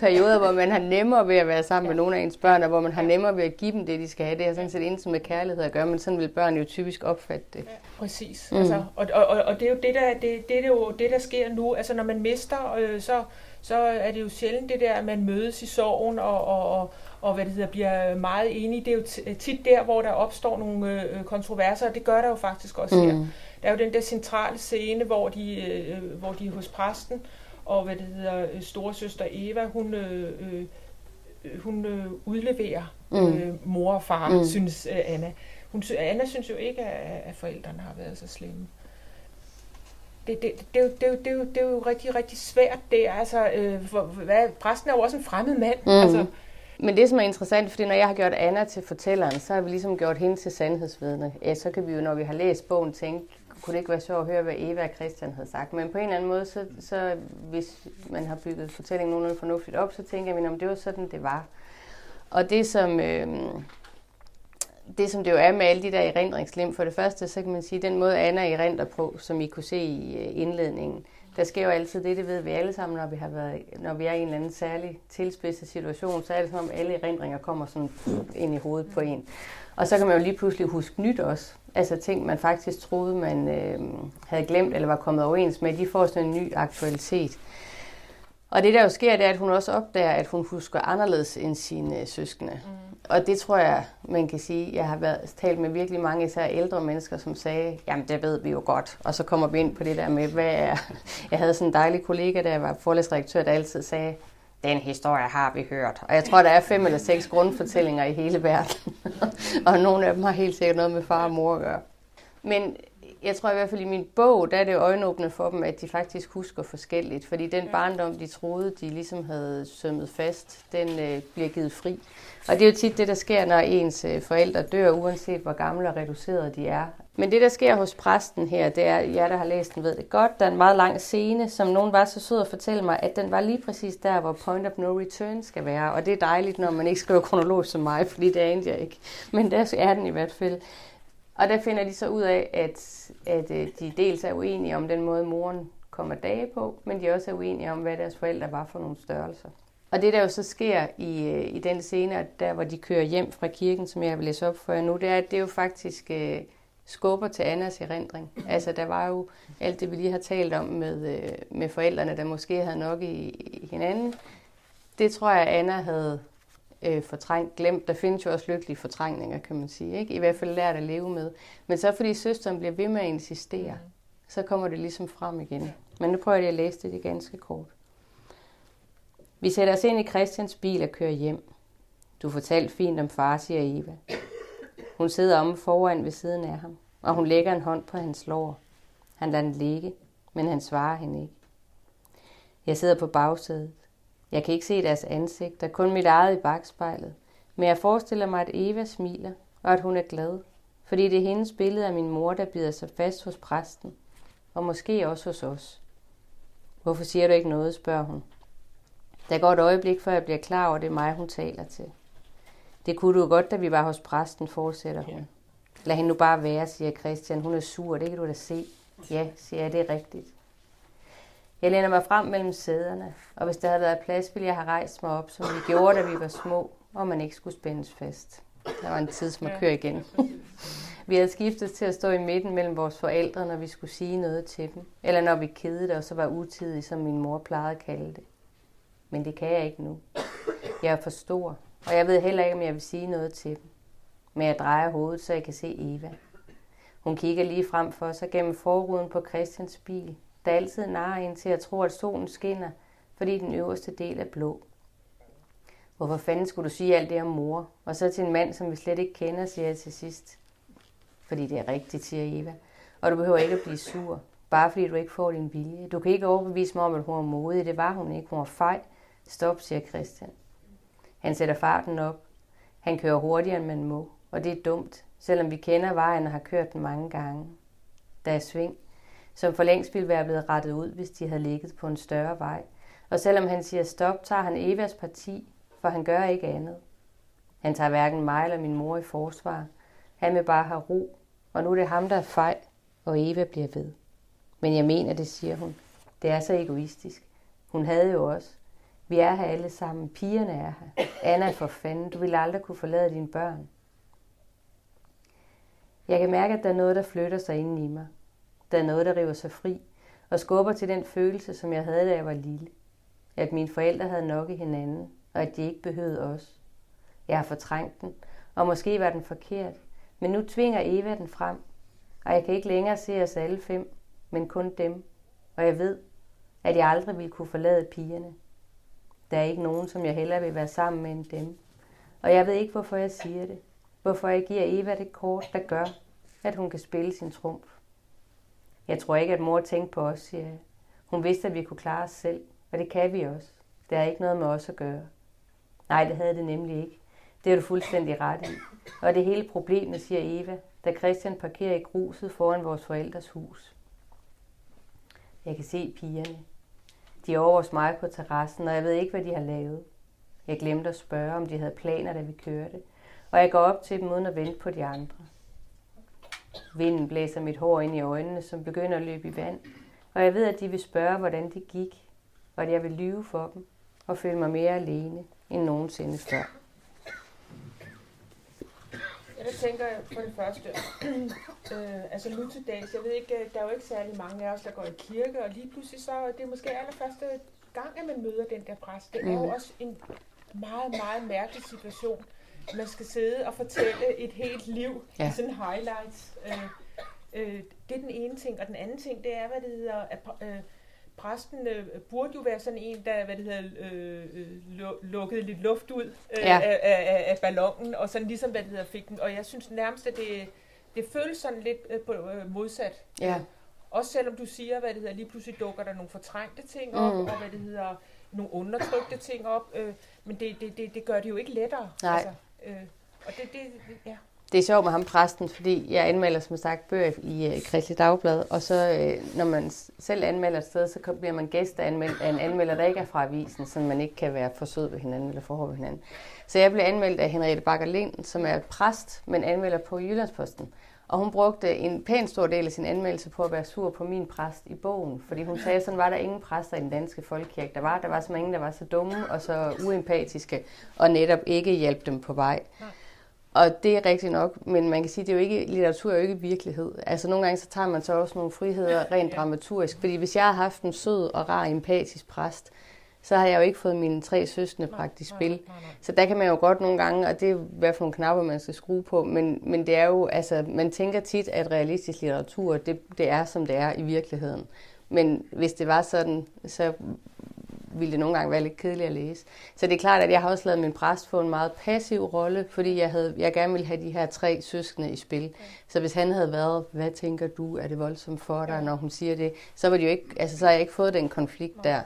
perioder, hvor man har nemmere ved at være sammen med nogle af ens børn, og hvor man har nemmere ved at give dem det, de skal have. Det er sådan set intet med kærlighed at gøre, men sådan vil børn jo typisk opfatte det. Ja, præcis. Mm. Altså, og, og, og, det er jo det, der, det, det, er jo det, der sker nu. Altså, når man mister, øh, så, så er det jo sjældent det der, at man mødes i sorgen og, og, og og hvad det hedder, bliver meget enige. Det er jo tit der, hvor der opstår nogle øh, kontroverser, og det gør der jo faktisk også mm. her. Der er jo den der centrale scene, hvor de, øh, hvor de er hos præsten, og hvad det hedder, øh, storesøster Eva, hun, øh, øh, hun øh, udleverer mm. øh, mor og far, mm. synes øh, Anna. Hun, Anna synes jo ikke, at, at forældrene har været så slemme. det, det, det, er jo- det, er jo- det, er jo- det er jo rigtig, rigtig svært der. Altså, øh, for, hvad, præsten er jo også en fremmed mand. Mhm. Altså, men det, som er interessant, fordi når jeg har gjort Anna til fortælleren, så har vi ligesom gjort hende til sandhedsvidne. Ja, så kan vi jo, når vi har læst bogen, tænke, kunne det ikke være sjovt at høre, hvad Eva og Christian havde sagt. Men på en eller anden måde, så, så hvis man har bygget fortællingen nogenlunde fornuftigt op, så tænker vi, om det var sådan, det var. Og det, som, øh, det, som det jo er med alle de der erindringslim, for det første, så kan man sige, den måde Anna erindrer på, som I kunne se i øh, indledningen, der sker jo altid det, det ved vi alle sammen, når vi, har været, når vi er i en eller anden særlig tilspidset situation, så er det som om alle erindringer kommer sådan ind i hovedet på en. Og så kan man jo lige pludselig huske nyt også. Altså ting, man faktisk troede, man øh, havde glemt eller var kommet overens med, de får sådan en ny aktualitet. Og det der jo sker, det er, at hun også opdager, at hun husker anderledes end sine øh, søskende. Mm. Og det tror jeg, man kan sige, jeg har været, talt med virkelig mange især ældre mennesker, som sagde, jamen det ved vi jo godt. Og så kommer vi ind på det der med, hvad er... Jeg havde sådan en dejlig kollega, der var forlæsredaktør, der altid sagde, den historie har vi hørt. Og jeg tror, der er fem eller seks grundfortællinger i hele verden. og nogle af dem har helt sikkert noget med far og mor at gøre. Men jeg tror i hvert fald i min bog, der er det øjenåbende for dem, at de faktisk husker forskelligt. Fordi den barndom, de troede, de ligesom havde sømmet fast, den øh, bliver givet fri. Og det er jo tit det, der sker, når ens øh, forældre dør, uanset hvor gamle og reducerede de er. Men det, der sker hos præsten her, det er, jer der har læst den, ved det godt. Der er en meget lang scene, som nogen var så sød at fortælle mig, at den var lige præcis der, hvor point of no return skal være. Og det er dejligt, når man ikke skriver kronologisk som mig, fordi det anede jeg ikke. Men der er den i hvert fald. Og der finder de så ud af, at, at øh, de dels er uenige om den måde, moren kommer dage på, men de også er uenige om, hvad deres forældre var for nogle størrelser. Og det, der jo så sker i, øh, i den scene, der hvor de kører hjem fra kirken, som jeg vil læse op for jer nu, det er, at det jo faktisk øh, skubber til Annas erindring. Altså, der var jo alt det, vi lige har talt om med, øh, med forældrene, der måske havde nok i, i hinanden. Det tror jeg, Anna havde øh, fortrængt, glemt. Der findes jo også lykkelige fortrængninger, kan man sige. Ikke? I hvert fald lært at leve med. Men så fordi søsteren bliver ved med at insistere, så kommer det ligesom frem igen. Men nu prøver jeg lige at læse det, det ganske kort. Vi sætter os ind i Christians bil og kører hjem. Du fortalte fint om far, siger Eva. Hun sidder om foran ved siden af ham, og hun lægger en hånd på hans lår. Han lader den ligge, men han svarer hende ikke. Jeg sidder på bagsædet. Jeg kan ikke se deres ansigter, kun mit eget i bagspejlet. Men jeg forestiller mig, at Eva smiler, og at hun er glad. Fordi det er hendes billede af min mor, der bider sig fast hos præsten. Og måske også hos os. Hvorfor siger du ikke noget, spørger hun. Der går et øjeblik, før jeg bliver klar over, at det er mig, hun taler til. Det kunne du godt, da vi var hos præsten, fortsætter hun. Lad hende nu bare være, siger Christian. Hun er sur, det kan du da se. Ja, siger jeg, det er rigtigt. Jeg læner mig frem mellem sæderne, og hvis der havde været plads, ville jeg have rejst mig op, som vi gjorde, da vi var små, og man ikke skulle spændes fast. Der var en tidsmarkør igen. vi havde skiftet til at stå i midten mellem vores forældre, når vi skulle sige noget til dem, eller når vi kedede og så var utidige, som min mor plejede at kalde det. Men det kan jeg ikke nu. Jeg er for stor, og jeg ved heller ikke, om jeg vil sige noget til dem. Men jeg drejer hovedet, så jeg kan se Eva. Hun kigger lige frem for sig gennem forruden på Christians bil, der altid narrer en til at tro, at solen skinner, fordi den øverste del er blå. Hvorfor fanden skulle du sige alt det om mor? Og så til en mand, som vi slet ikke kender, siger jeg til sidst. Fordi det er rigtigt, siger Eva. Og du behøver ikke at blive sur, bare fordi du ikke får din vilje. Du kan ikke overbevise mig om, at hun er modig. Det var hun ikke. Hun var fej. Stop, siger Christian. Han sætter farten op. Han kører hurtigere, end man må. Og det er dumt, selvom vi kender vejen og har kørt den mange gange. Der er sving, som for længst ville være blevet rettet ud, hvis de havde ligget på en større vej. Og selvom han siger stop, tager han Evas parti, for han gør ikke andet. Han tager hverken mig eller min mor i forsvar. Han vil bare have ro, og nu er det ham, der er fej, og Eva bliver ved. Men jeg mener det, siger hun. Det er så egoistisk. Hun havde jo også. Vi er her alle sammen. Pigerne er her. Anna, for fanden, du ville aldrig kunne forlade dine børn. Jeg kan mærke, at der er noget, der flytter sig inden i mig. Der er noget, der river sig fri og skubber til den følelse, som jeg havde, da jeg var lille. At mine forældre havde nok i hinanden, og at de ikke behøvede os. Jeg har fortrængt den, og måske var den forkert, men nu tvinger Eva den frem, og jeg kan ikke længere se os alle fem, men kun dem. Og jeg ved, at jeg aldrig ville kunne forlade pigerne. Der er ikke nogen, som jeg hellere vil være sammen med end dem. Og jeg ved ikke, hvorfor jeg siger det. Hvorfor jeg giver Eva det kort, der gør, at hun kan spille sin trumf. Jeg tror ikke, at mor tænkte på os, siger jeg. Hun vidste, at vi kunne klare os selv, og det kan vi også. Det har ikke noget med os at gøre. Nej, det havde det nemlig ikke. Det er du fuldstændig ret i. Og det hele problemet, siger Eva, da Christian parkerer i gruset foran vores forældres hus. Jeg kan se pigerne. De er over hos mig på terrassen, og jeg ved ikke, hvad de har lavet. Jeg glemte at spørge, om de havde planer, da vi kørte, og jeg går op til dem uden at vente på de andre. Vinden blæser mit hår ind i øjnene, som begynder at løbe i vand, og jeg ved, at de vil spørge, hvordan det gik, og at jeg vil lyve for dem og føle mig mere alene end nogensinde før. Der tænker jeg for det første, øh, altså nu til dags, jeg ved ikke, øh, der er jo ikke særlig mange af os, der går i kirke, og lige pludselig så, det er måske allerførste gang, at man møder den der præst. Det er jo Mhm. også en meget, meget mærkelig situation. Man skal sidde og fortælle et helt liv ja. I sådan highlights. Øh, øh, det er den ene ting, og den anden ting, det er, hvad det hedder, at øh, præsten øh, burde jo være sådan en, der hvad det hedder, øh, øh, lu- lukkede lidt luft ud øh, Ja. af, af, af ballonen, og sådan ligesom, hvad det hedder, fik den. Og jeg synes nærmest, at det, det føles sådan lidt øh, på, øh, modsat. Ja. Også selvom du siger, hvad det hedder, lige pludselig dukker der nogle fortrængte ting op, Mm. og hvad det hedder, nogle undertrykte ting op, øh, men det, det, det, det gør det jo ikke lettere. Nej. Altså, øh, og det, det, ja. Det er sjovt med ham præsten, fordi jeg anmelder som sagt bøger i øh, Kristelig Dagblad, og så øh, når man selv anmelder et sted, så bliver man gæsteanmeldt af en anmelder, der ikke er fra avisen, så man ikke kan være for sød ved hinanden eller for hård ved hinanden. Så jeg blev anmeldt af Henriette Bakker Lind, som er præst, men anmelder på Jyllandsposten. Og hun brugte en pæn stor del af sin anmeldelse på at være sur på min præst i bogen. Fordi hun sagde, sådan var der ingen præster i den danske folkekirke. Der var, der var simpelthen ingen, der var så dumme og så uempatiske, og netop ikke hjalp dem på vej. Og det er rigtigt nok, men man kan sige, at det er jo ikke, litteratur er jo ikke virkelighed. Altså nogle gange så tager man så også nogle friheder rent dramaturgisk. Fordi hvis jeg havde haft en sød og rar, empatisk præst, så har jeg jo ikke fået mine tre søstre bragt i spil. Nej, nej, nej. Så der kan man jo godt nogle gange, og det er hvad for nogle knapper, man skal skrue på, men, men det er jo, altså, man tænker tit, at realistisk litteratur, det, det er, som det er i virkeligheden. Men hvis det var sådan, så ville det nogle gange være lidt kedeligt at læse. Så det er klart, at jeg har også lavet min præst få en meget passiv rolle, fordi jeg, havde, jeg gerne ville have de her tre søskende i spil. Så hvis han havde været, hvad tænker du, er det voldsomt for dig, når hun siger det, så, var det jo ikke, altså, så har jeg ikke fået den konflikt der.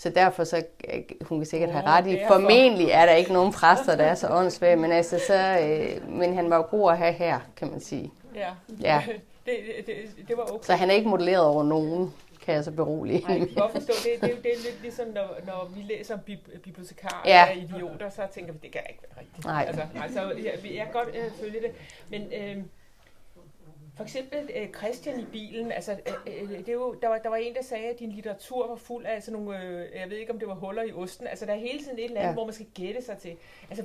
Så derfor så, øh, hun kan sikkert have ret i, formentlig er der ikke nogen præster, der er så åndssvage, men, altså, så, øh, men han var jo god at have her, kan man sige. Ja. Ja. det, det, det, var okay. Så han er ikke modelleret over nogen, kan jeg så berolige. Nej, jeg kan godt forstå, det, det, det er lidt ligesom, når, når vi læser om bib- bibliotekarer Ja. ja. idioter, så tænker vi, det kan ikke være rigtigt. Nej. Altså, altså jeg, jeg kan godt øh, følge det, men øh, for eksempel øh, Christian i bilen, altså, øh, øh, det er jo, der, var, der var en, der sagde, at din litteratur var fuld af sådan nogle, øh, jeg ved ikke, om det var huller i osten, altså der er hele tiden et eller andet, Ja. hvor man skal gætte sig til. Altså,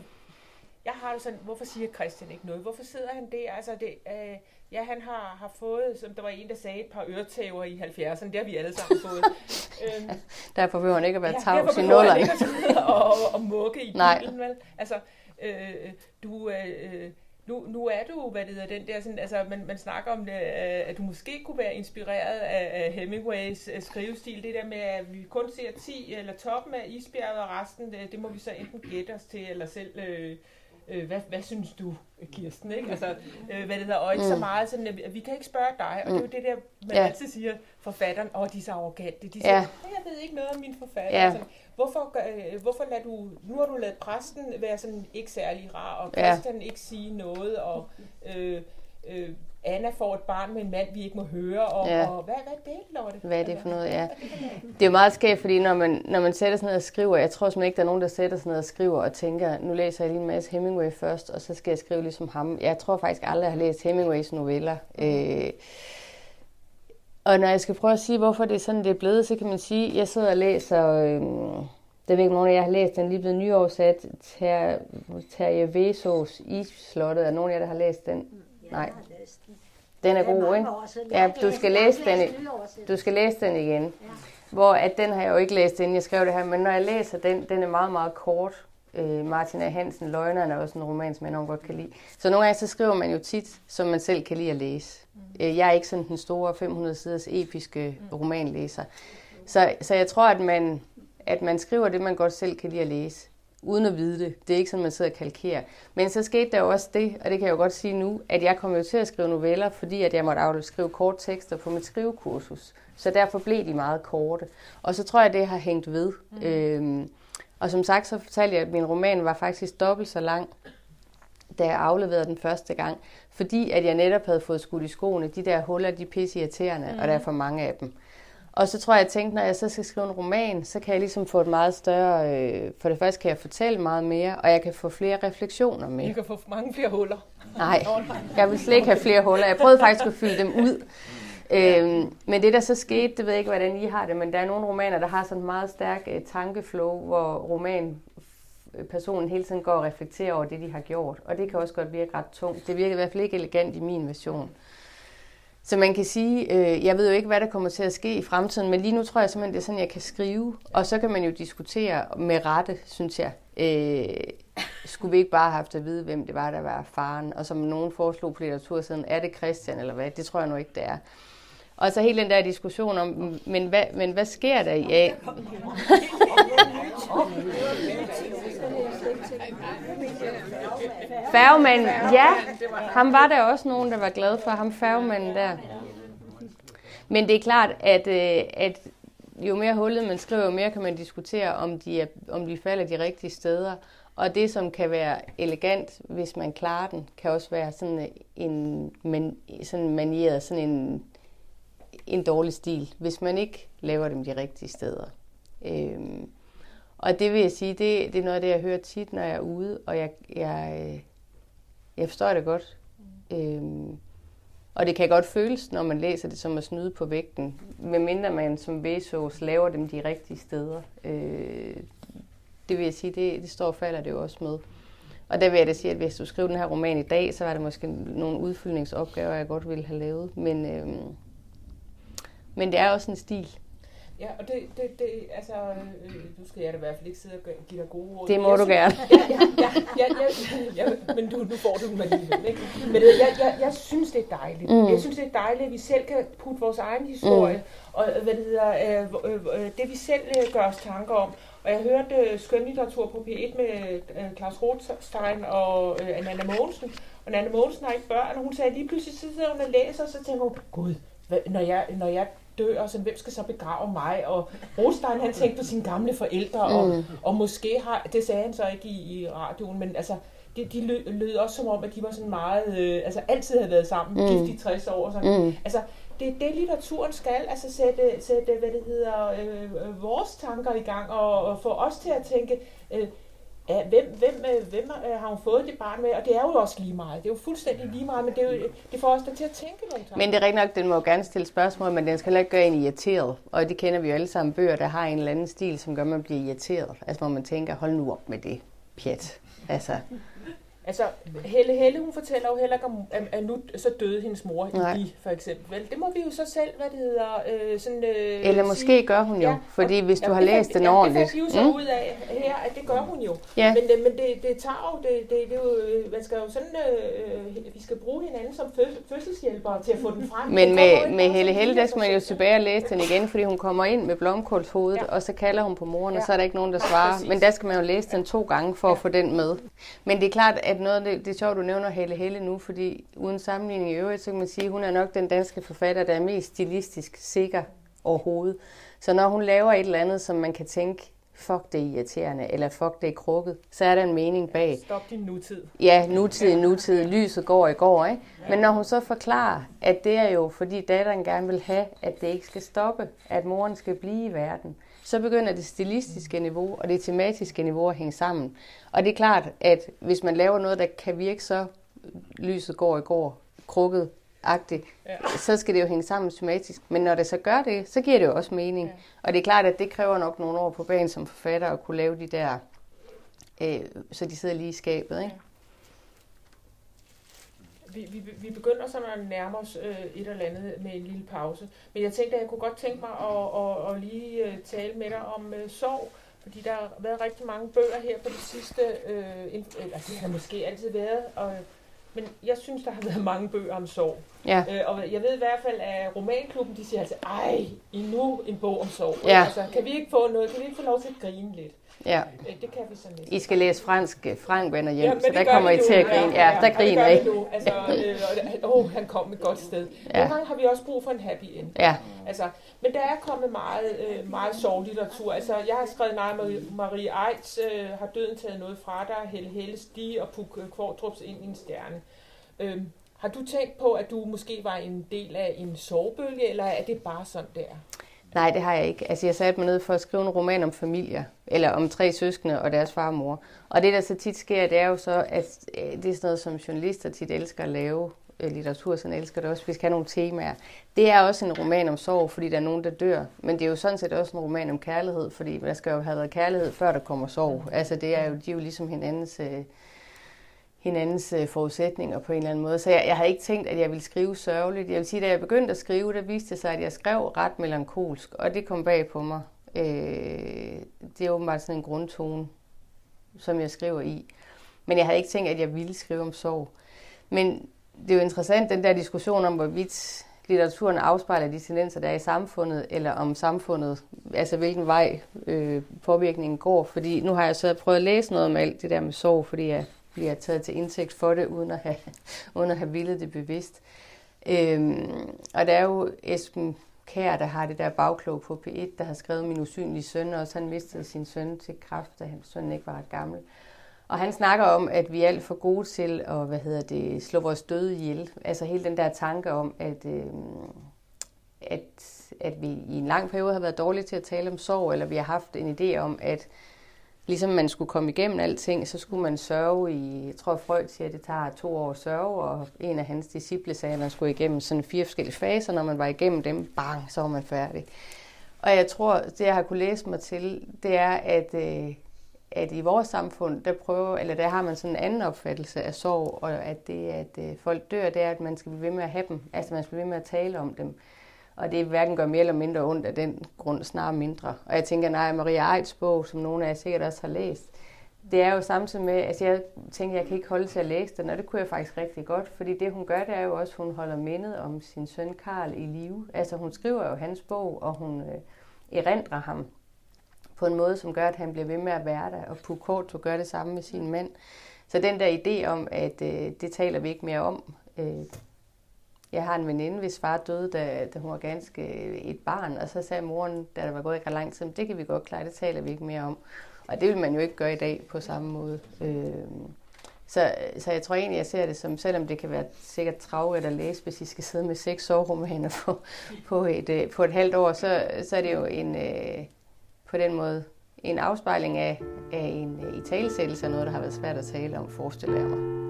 jeg har det sådan, hvorfor siger Christian ikke noget? Hvorfor sidder han der? Altså, det, øh, ja, han har, har fået, som der var en, der sagde, et par øretæver i 70'erne. Det har vi alle sammen fået. øhm, Derfor behøver han ikke at være ja, tavs i nullerne. ikke at sidde og, og, og mukke i Nej. bilen, vel? Altså, øh, du... Øh, nu, nu er du, hvad det hedder, den der, sådan, altså man, man snakker om, det, øh, at du måske kunne være inspireret af, af Hemingways øh, skrivestil, det der med, at vi kun ser 10 eller toppen af isbjerget, og resten, det, det må vi så enten gætte os til, eller selv, øh, øh, hvad, hvad synes du, Kirsten, ikke? Altså, øh, hvad det hedder, og ikke mm. så Mm. meget sådan, at vi, kan ikke spørge dig, og det er jo det der, man Ja. altid siger, forfatteren, åh, de er så arrogante, de siger, Ja. ja. jeg ved ikke noget om min forfatter, Ja. sådan, Hvorfor, øh, hvorfor lader du, nu har du ladet præsten være sådan ikke særlig rar, og Ja. Christian ikke sige noget, og øh, øh, Anna får et barn med en mand, vi ikke må høre, og, Ja. ja. og hvad, hvad er det, Lotte? Hvad er det for noget, ja. Det er jo meget skægt, fordi når man, når man sætter sig ned og skriver, jeg tror simpelthen ikke, der er nogen, der sætter sig ned og skriver og tænker, nu læser jeg lige en masse Hemingway først, og så skal jeg skrive ligesom ham. Jeg tror faktisk aldrig, jeg har læst Hemingways noveller. Øh, og når jeg skal prøve at sige, hvorfor det er sådan, det er blevet, så kan man sige, jeg sidder og læser, øh, det ved ikke, nogen af jer har læst, den er lige blevet nyoversat, Ter, Terje Vesos Isslottet. Er nogen af jer, der har læst den? Nej. Har den. Den er god, ikke? Ja, du skal læse den i-. Du skal læse den igen. Hvor at den har jeg jo ikke læst, inden jeg skrev det her, men når jeg læser den, den er meget, meget kort. Øh, Martin A. Hansen, Løgneren, er også en roman, som jeg enormt godt kan lide. Så nogle gange så skriver man jo tit, som man selv kan lide at læse. Øh, jeg er ikke sådan den store 500 siders episke romanlæser. Så, så jeg tror, at man, at man skriver det, man godt selv kan lide at læse. uden at vide det. Det er ikke sådan, man sidder og kalkerer. Men så skete der jo også det, og det kan jeg jo godt sige nu, at jeg kom jo til at skrive noveller, fordi at jeg måtte skrive kort tekster på mit skrivekursus. Så derfor blev de meget korte. Og så tror jeg, at det har hængt ved. Mm. Øhm, og som sagt, så fortalte jeg, at min roman var faktisk dobbelt så lang, da jeg afleverede den første gang. Fordi at jeg netop havde fået skudt i skoene, de der huller, de er pisse irriterende, mm. og der er for mange af dem. Og så tror jeg, jeg tænkte, når jeg så skal skrive en roman, så kan jeg ligesom få et meget større... Øh, for det første kan jeg fortælle meget mere, og jeg kan få flere refleksioner med. Jeg kan få mange flere huller. Nej, jeg vil slet ikke have flere huller. Jeg prøvede faktisk at fylde dem ud. Øhm, men det, der så skete, det ved jeg ikke, hvordan I har det, men der er nogle romaner, der har sådan en meget stærk øh, tankeflow, hvor roman personen hele tiden går og reflekterer over det, de har gjort. Og det kan også godt virke ret tungt. Det virker i hvert fald ikke elegant i min version. Så man kan sige, øh, jeg ved jo ikke, hvad der kommer til at ske i fremtiden, men lige nu tror jeg simpelthen, det er sådan, jeg kan skrive. Og så kan man jo diskutere med rette, synes jeg. Øh, skulle vi ikke bare have haft at vide, hvem det var, der var faren? Og som nogen foreslog på litteratursiden, er det Christian eller hvad? Det tror jeg nu ikke, det er. Og så hele den der diskussion om, men hvad, men hvad sker der i af? Færgemanden, ja, ham var der også nogen, der var glad for, ham færgemanden der. Men det er klart, at, øh, at jo mere hullet man skriver, jo mere kan man diskutere, om de, er, om de falder de rigtige steder. Og det, som kan være elegant, hvis man klarer den, kan også være sådan en man, sådan manieret, sådan en, en dårlig stil, hvis man ikke laver dem de rigtige steder. Øhm, og det vil jeg sige, det, det er noget af det, jeg hører tit, når jeg er ude, og jeg, jeg, øh, jeg forstår det godt. Øhm, og det kan godt føles, når man læser det, som at snyde på vægten, medmindre man som Bezos laver dem de rigtige steder. Øh, det vil jeg sige, det, det står og falder det jo også med. Og der vil jeg da sige, at hvis du skriver den her roman i dag, så var det måske nogle udfyldningsopgaver, jeg godt ville have lavet. Men, øhm, men det er også en stil. Ja, og det, det, det altså, øh, nu skal jeg da i hvert fald ikke sidde og give dig gode ord. Det må jeg du synes, gerne. Ja, ja, ja, ja, ja, ja, men du, nu får du dem alligevel. Ikke? Men det, jeg, jeg, jeg synes, det er dejligt. Mm. Jeg synes, det er dejligt, at vi selv kan putte vores egen historie, mm. og hvad det hedder, øh, øh, øh, det vi selv øh, gør os tanker om. Og jeg hørte øh, skønlitteratur på P1 med øh, Claus Rothstein og øh, Anna Mogensen. Og Anna Mogensen har ikke børn, og hun sagde lige pludselig, så sidder hun og læser, og så tænker hun, gud, hvad, når, jeg, når jeg dør, så hvem skal så begrave mig? Og Rothstein, han tænkte på sine gamle forældre, og, Mm. og måske har, det sagde han så ikke i, i radioen, men altså, de, de lød, lød også som om, at de var sådan meget, øh, altså altid havde været sammen, Mm. mm. gift i 60 år. og Sådan. Mm. Altså, det er det, litteraturen skal, altså sætte, sætte hvad det hedder, øh, øh, vores tanker i gang, og, og få os til at tænke, øh, Ja, hvem, hvem, øh, hvem øh, har hun fået det barn med? Og det er jo også lige meget. Det er jo fuldstændig lige meget, men det, er jo, det får os da til at tænke nogle tanker. Men det er rigtigt nok, den må jo gerne stille spørgsmål, men den skal heller ikke gøre en irriteret. Og det kender vi jo alle sammen bøger, der har en eller anden stil, som gør, at man bliver irriteret. Altså hvor man tænker, hold nu op med det pjat. Altså, Altså, Helle Helle, hun fortæller jo heller ikke om, at, at nu så døde hendes mor Nej. i, for eksempel. Vel, det må vi jo så selv, hvad det hedder, øh, sådan... Øh, eller måske sige. gør hun jo, Ja, fordi og- hvis du ja, har det læst den ja, ordentligt. det vi jo så Mm. ud af her, at det gør hun jo. Ja. Men, det, men det, det tager jo, det, det, det er jo, øh, man skal jo sådan, øh, vi skal bruge hinanden som fø, fødselshjælpere til at få den frem. Men med, med bare Helle Helle, der skal man jo tilbage og læse den igen, fordi hun kommer ind med blomkålshovedet, Ja. og så kalder hun på moren, og Ja. så er der ikke nogen, der Ja, svarer. præcis. Men der skal man jo læse den to gange for Ja. at få den med. Men det er klart, at noget af det, det er sjovt, du nævner Helle Helle nu, fordi uden sammenligning i øvrigt, så kan man sige, at hun er nok den danske forfatter, der er mest stilistisk sikker overhovedet. Så når hun laver et eller andet, som man kan tænke, fuck det er irriterende, eller fuck det er krukket, så er der en mening bag. Stop din nutid. Ja, nutid, nutid, lyset går i går, ikke? Men når hun så forklarer, at det er jo, fordi datteren gerne vil have, at det ikke skal stoppe, at moren skal blive i verden, så begynder det stilistiske niveau og det tematiske niveau at hænge sammen. Og det er klart, at hvis man laver noget, der kan virke så lyset går i går, krukket, agtigt, Ja. så skal det jo hænge sammen tematisk. Men når det så gør det, så giver det jo også mening. Ja. Og det er klart, at det kræver nok nogle år på banen som forfatter at kunne lave de der, øh, så de sidder lige i skabet, ikke? Vi, vi, vi begynder sådan at nærme os øh, et eller andet med en lille pause. Men jeg tænkte, at jeg kunne godt tænke mig at, at, at lige øh, tale med dig om øh, sorg. Fordi der har været rigtig mange bøger her på det sidste. Øh, ind, eller det har måske altid været. Og, men jeg synes, der har været mange bøger om sorg. Ja. Øh, og jeg ved i hvert fald, at romanklubben, de siger altså, ej, endnu en bog om sorg. Ja. Altså, kan vi ikke få noget, kan vi ikke få lov til at grine lidt? Ja. Øh, Det kan vi så næsten. I skal læse fransk, øh, Frank vender hjem, Ja, ja, så der kommer I til at grine. Ja, der og griner I. Altså, øh, og, åh, han kom et godt sted. Ja. Nogle gange har vi også brug for en happy end. Ja, Altså, men der er kommet meget, øh, meget sorglitteratur. Altså, jeg har skrevet nej, Marie, Eids øh, har døden taget noget fra dig, Helle Helles de og Puk øh, Kvartrups ind i en stjerne. Øhm, har du tænkt på, at du måske var en del af en sovebølge, eller er det bare sådan, det er? Nej, det har jeg ikke. Altså, jeg satte mig ned for at skrive en roman om familier, eller om tre søskende og deres far og mor. Og det, der så tit sker, det er jo så, at øh, det er sådan noget, som journalister tit elsker at lave, øh, litteratur, sådan elsker det også, vi skal have nogle temaer. Det er også en roman om sorg, fordi der er nogen, der dør. Men det er jo sådan set også en roman om kærlighed, fordi der skal jo have været kærlighed, før der kommer sorg. Altså, det er jo, de er jo ligesom hinandens... Øh, hinandens øh, forudsætninger på en eller anden måde. Så jeg, jeg havde ikke tænkt, at jeg ville skrive sørgeligt. Jeg vil sige, da jeg begyndte at skrive, der viste det sig, at jeg skrev ret melankolsk, og det kom bag på mig. Øh, det er åbenbart sådan en grundtone, som jeg skriver i. Men jeg havde ikke tænkt, at jeg ville skrive om sorg. Men det er jo interessant, den der diskussion om, hvorvidt litteraturen afspejler de tendenser, der er i samfundet, eller om samfundet, altså hvilken vej øh, påvirkningen går. Fordi nu har jeg så prøvet at læse noget om alt det der med sorg, fordi jeg bliver taget til indtægt for det, uden at have, uden at have villet det bevidst. Øhm, og der er jo Esben Kær, der har det der bagklog på P1, der har skrevet Min usynlige søn, og også han mistede sin søn til kræft, da hans søn ikke var ret gammel. Og han snakker om, at vi er alt for gode til at hvad hedder det, slå vores døde ihjel. Altså hele den der tanke om, at, øh, at, at vi i en lang periode har været dårlige til at tale om sorg, eller vi har haft en idé om, at ligesom man skulle komme igennem alting, så skulle man sørge i, jeg tror Freud siger, at det tager to år at sørge, og en af hans disciple sagde, at man skulle igennem sådan fire forskellige faser, når man var igennem dem, bang, så var man færdig. Og jeg tror, det jeg har kunne læse mig til, det er, at, øh, at i vores samfund, der prøver, eller der har man sådan en anden opfattelse af sorg, og at det, at øh, folk dør, det er, at man skal blive ved med at have dem. Altså man skal blive ved med at tale om dem. Og det hverken gør mere eller mindre ondt af den grund, snarere mindre. Og jeg tænker, nej, Maria Eids bog, som nogle af jer sikkert også har læst, det er jo samtidig med, altså jeg tænker, jeg kan ikke holde til at læse den, og det kunne jeg faktisk rigtig godt, fordi det hun gør, det er jo også, at hun holder mindet om sin søn Karl i live. Altså hun skriver jo hans bog, og hun øh, erindrer ham på en måde, som gør, at han bliver ved med at være der, og Pukorto gør det samme med sin mand. Så den der idé om, at øh, det taler vi ikke mere om, øh, jeg har en veninde, hvis far døde, da, da hun var ganske øh, et barn, og så sagde moren, da der var gået ikke ret lang tid, det kan vi godt klare, det taler vi ikke mere om. Og det vil man jo ikke gøre i dag på samme måde. Øh, så, så jeg tror egentlig, jeg ser det som, selvom det kan være sikkert travlt at læse, hvis I skal sidde med seks soveromaner på, på, et, øh, på et halvt år, så, så er det jo en, øh, på den måde en afspejling af, af en øh, italesættelse af noget, der har været svært at tale om, forestiller jeg mig.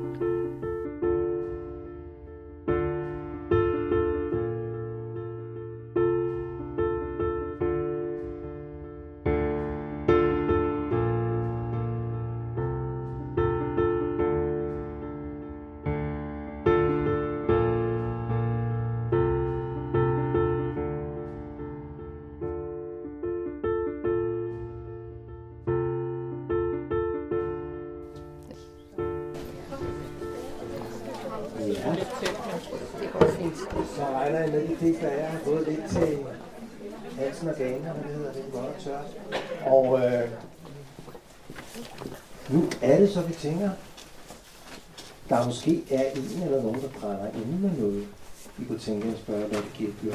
Vi kunne tænke at spørge, hvad det giver dyr.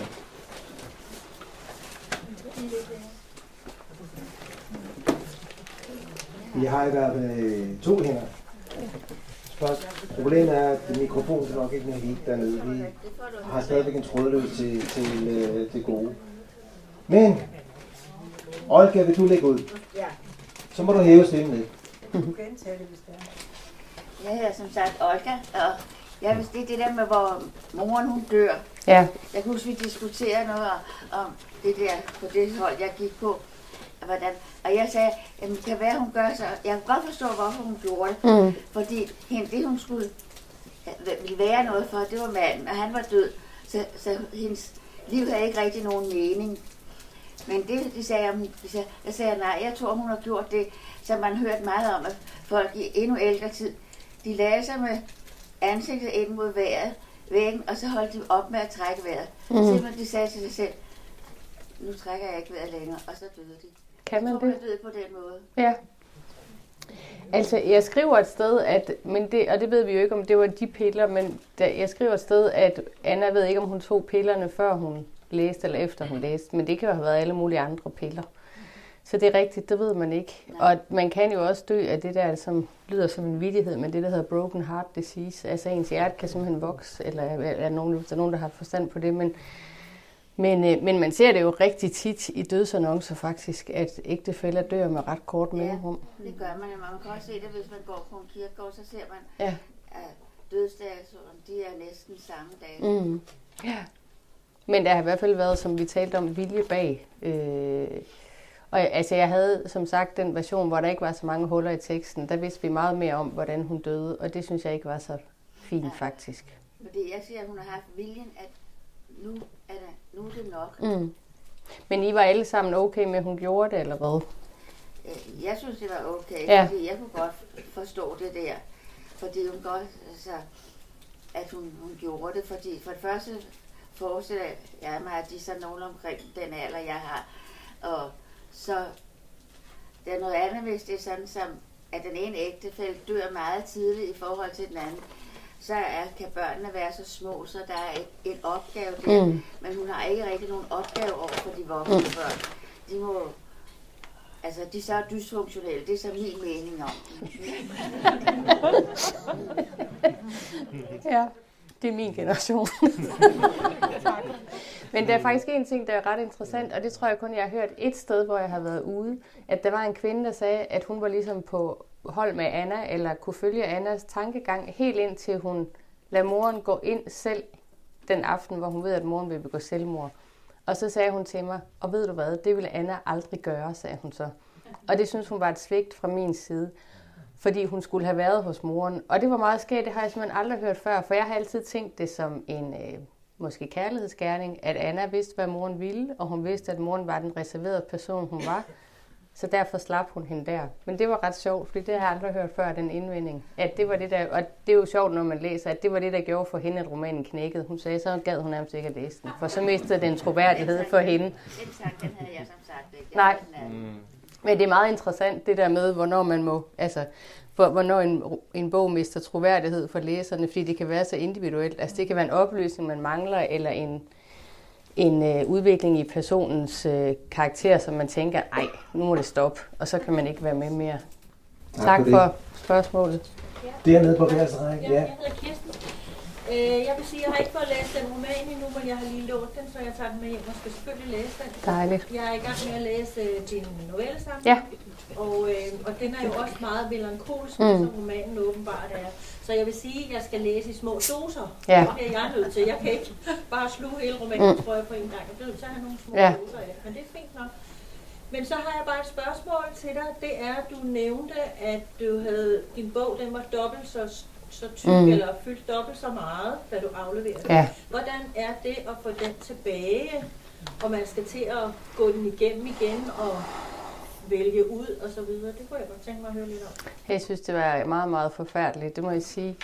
Vi har i hvert fald øh, to hænder. Spørgsmål. Problemet er, at mikrofonen er nok ikke noget helt dernede. Vi har stadigvæk en trådløs til, til øh, det gode. Men, Olga, vil du lægge ud? Ja. Så må du hæve stemmen lidt. Du kan gentage det, hvis det er. Jeg hedder som sagt Olga, og jeg vil det er det der med, hvor moren hun dør. Ja, Jeg kan huske, vi diskuterede noget om, om det der på det hold, jeg gik på. Hvordan, og jeg sagde, at det kan være, hun gør så. Jeg kan godt forstå, hvorfor hun gjorde det. mm. Fordi hende, det, hun skulle ville være noget for, det var manden, og han var død. Så, så hendes liv havde ikke rigtig nogen mening. Men det, det sagde jeg, det sagde, jeg sagde, nej, jeg tror, hun har gjort det, som man hørt meget om, at folk i endnu ældre tid, de lagde sig med ansigtet ind mod vejret, væggen, og så holdt de op med at trække vejret. Mm. Simpelthen de sagde til sig selv, nu trækker jeg ikke vejret længere, og så døde de. Kan man Jeg det? tror, man ved på den måde. Ja. Altså, jeg skriver et sted, at, men det, og det ved vi jo ikke, om det var de piller, men da, jeg skriver et sted, at Anna ved ikke, om hun tog pillerne, før hun læste, eller efter hun læste, men det kan jo have været alle mulige andre piller. Så det er rigtigt, det ved man ikke. Nej. Og man kan jo også dø af det der, som lyder som en vidighed, men det der hedder broken heart disease. Altså ens hjerte kan simpelthen vokse, eller er nogen, der er nogen, der har forstand på det, men men, øh, men man ser det jo rigtig tit i dødsannoncer faktisk, at ægtefæller dør med ret kort mellemrum. Det gør man jo. Man kan også se det, hvis man går på en kirkegård, så ser man, Ja. at dødsdatoen, de er næsten samme dag. Mm. Ja. Men der har i hvert fald været, som vi talte om, vilje bag. Øh, og altså, jeg havde som sagt den version, hvor der ikke var så mange huller i teksten. Der vidste vi meget mere om, hvordan hun døde, og det synes jeg ikke var så fint Nej. faktisk. Fordi jeg siger, at hun har haft viljen, at nu er, det, nu er det nok. Mm. Men I var alle sammen okay med, at hun gjorde det, eller hvad? Øh, Jeg synes, det var okay, Ja. ja. fordi jeg kunne godt forstå det der. Fordi hun godt, altså, at hun, hun gjorde det, fordi for det første forestiller jeg mig, at de er sådan nogen omkring den alder, jeg har. Og så der er noget andet, hvis det er sådan, som, at den ene ægtefælle dør meget tidligt i forhold til den anden. Så er, kan børnene være så små, så der er et, en opgave der. Mm. Men hun har ikke rigtig nogen opgave over for de voksne mm. børn. De må Altså, de er så dysfunktionelle. Det er så min mening om. Ja, det er min generation. Men der er faktisk en ting, der er ret interessant, og det tror jeg kun, jeg har hørt et sted, hvor jeg har været ude, at der var en kvinde, der sagde, at hun var ligesom på hold med Anna, eller kunne følge Annas tankegang, helt indtil hun lader moren gå ind selv den aften, hvor hun ved, at moren vil begå selvmord. Og så sagde hun til mig, og ved du hvad, det ville Anna aldrig gøre, sagde hun så. Og det synes hun var et svigt fra min side fordi hun skulle have været hos moren. Og det var meget skægt, det har jeg simpelthen aldrig hørt før, for jeg har altid tænkt det som en øh, måske kærlighedsgerning, at Anna vidste, hvad moren ville, og hun vidste, at moren var den reserverede person, hun var. Så derfor slap hun hende der. Men det var ret sjovt, fordi det har jeg aldrig hørt før, den indvending. At det var det der, og det er jo sjovt, når man læser, at det var det, der gjorde for hende, at romanen knækkede. Hun sagde, så gad hun nærmest ikke at læse den, for så mistede den troværdighed for hende. Den sang, den havde jeg som sagt ikke. Nej. Men det er meget interessant, det der med, hvornår man må, altså, hvor, hvornår en, en bog mister troværdighed for læserne, fordi det kan være så individuelt. Altså, det kan være en opløsning, man mangler, eller en, en øh, udvikling i personens øh, karakter, som man tænker, ej, nu må det stoppe, og så kan man ikke være med mere. Tak Tak for det. for spørgsmålet. Dernede på værelsesrækken, Ja, ja. jeg hedder Kirsten. Øh, jeg vil sige, jeg har ikke fået læst den roman endnu, men jeg har lige lånt den, så jeg tager den med hjem og skal selvfølgelig læse den. Dejligt. Jeg er i gang med at læse øh, din novellesamling. Ja. Og, øh, og den er jo også meget melankolsk, Mm. som romanen åbenbart er. Så jeg vil sige, at jeg skal læse i små doser. Ja. Det er jeg nødt til. Jeg kan ikke bare sluge hele romanen, mm. tror jeg, på en gang. Jeg bliver nødt til at have nogle små Ja. doser af. Men det er fint nok. Men så har jeg bare et spørgsmål til dig. Det er, at du nævnte, at du havde, din bog den var dobbelt så, så tyk, Mm. eller fyldt dobbelt så meget, da du afleverede den. Ja. Hvordan er det at få den tilbage, og man skal til at gå den igennem igen og vælge ud og så videre? Det kunne jeg godt tænke mig at høre lidt om. Jeg synes, det var meget, meget forfærdeligt, det må jeg sige.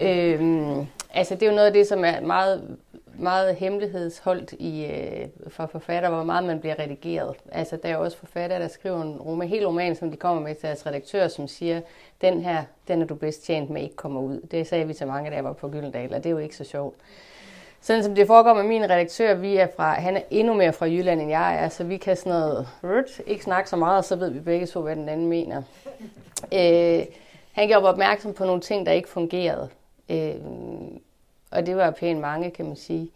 Øhm, altså, det er jo noget af det, som er meget, meget hemmelighedsholdt i, øh, for forfatter, hvor meget man bliver redigeret. Altså, der er jo også forfatter, der skriver en roman, helt roman, som de kommer med til deres redaktør, som siger, den her, den er du bedst tjent med, ikke kommer ud. Det sagde vi til mange, da jeg var på Gyldendal, og det er jo ikke så sjovt. Sådan som det foregår med min redaktør, vi er fra, han er endnu mere fra Jylland, end jeg er, så vi kan sådan noget, rødt, ikke snakke så meget, og så ved vi begge to, hvad den anden mener. Øh, han gjorde opmærksom på nogle ting, der ikke fungerede. Øh, og det var pænt mange, kan man sige.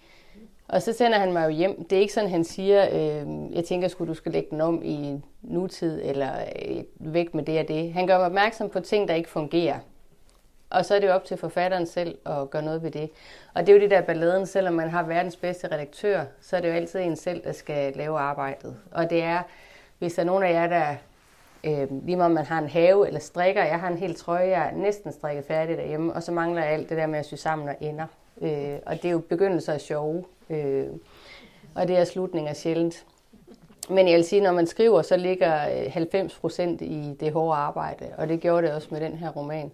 Og så sender han mig jo hjem. Det er ikke sådan, han siger, øh, jeg tænker, skulle du skal lægge den om i nutid, eller øh, væk med det og det. Han gør mig opmærksom på ting, der ikke fungerer. Og så er det jo op til forfatteren selv at gøre noget ved det. Og det er jo det der balladen, selvom man har verdens bedste redaktør, så er det jo altid en selv, der skal lave arbejdet. Og det er, hvis der er nogen af jer, der øh, lige meget om man har en have eller strikker, jeg har en hel trøje, jeg er næsten strikket færdig derhjemme, og så mangler jeg alt det der med at sy sammen og ender. Øh, og det er jo begyndelser af sjove, øh, og det er slutninger sjældent. Men jeg vil sige, når man skriver, så ligger øh, 90 procent i det hårde arbejde, og det gjorde det også med den her roman.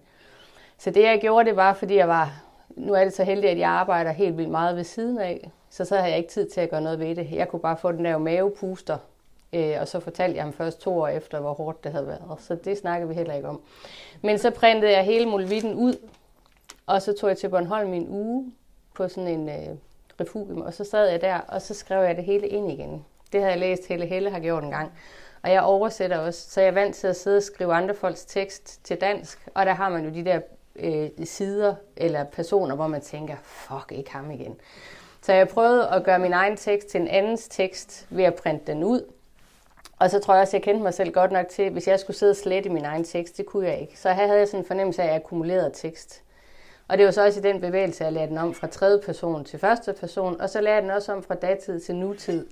Så det jeg gjorde, det var, fordi jeg var, nu er det så heldigt, at jeg arbejder helt vildt meget ved siden af, så så havde jeg ikke tid til at gøre noget ved det. Jeg kunne bare få den der mavepuster Øh, og så fortalte jeg ham først to år efter, hvor hårdt det havde været. Så det snakkede vi heller ikke om. Men så printede jeg hele Mulvitten ud, og så tog jeg til Bornholm i en uge på sådan en øh, refugium, og så sad jeg der, og så skrev jeg det hele ind igen. Det havde jeg læst, Helle Helle har gjort en gang. Og jeg oversætter også, så jeg er vant til at sidde og skrive andre folks tekst til dansk, og der har man jo de der øh, sider eller personer, hvor man tænker, fuck, ikke ham igen. Så jeg prøvede at gøre min egen tekst til en andens tekst ved at printe den ud. Og så tror jeg også, jeg kendte mig selv godt nok til, hvis jeg skulle sidde og slette min egen tekst, det kunne jeg ikke. Så her havde jeg sådan en fornemmelse af, at jeg akkumulerede tekst. Og det var så også i den bevægelse, at jeg lærte den om fra tredje person til første person, og så lærte jeg den også om fra datid til nutid.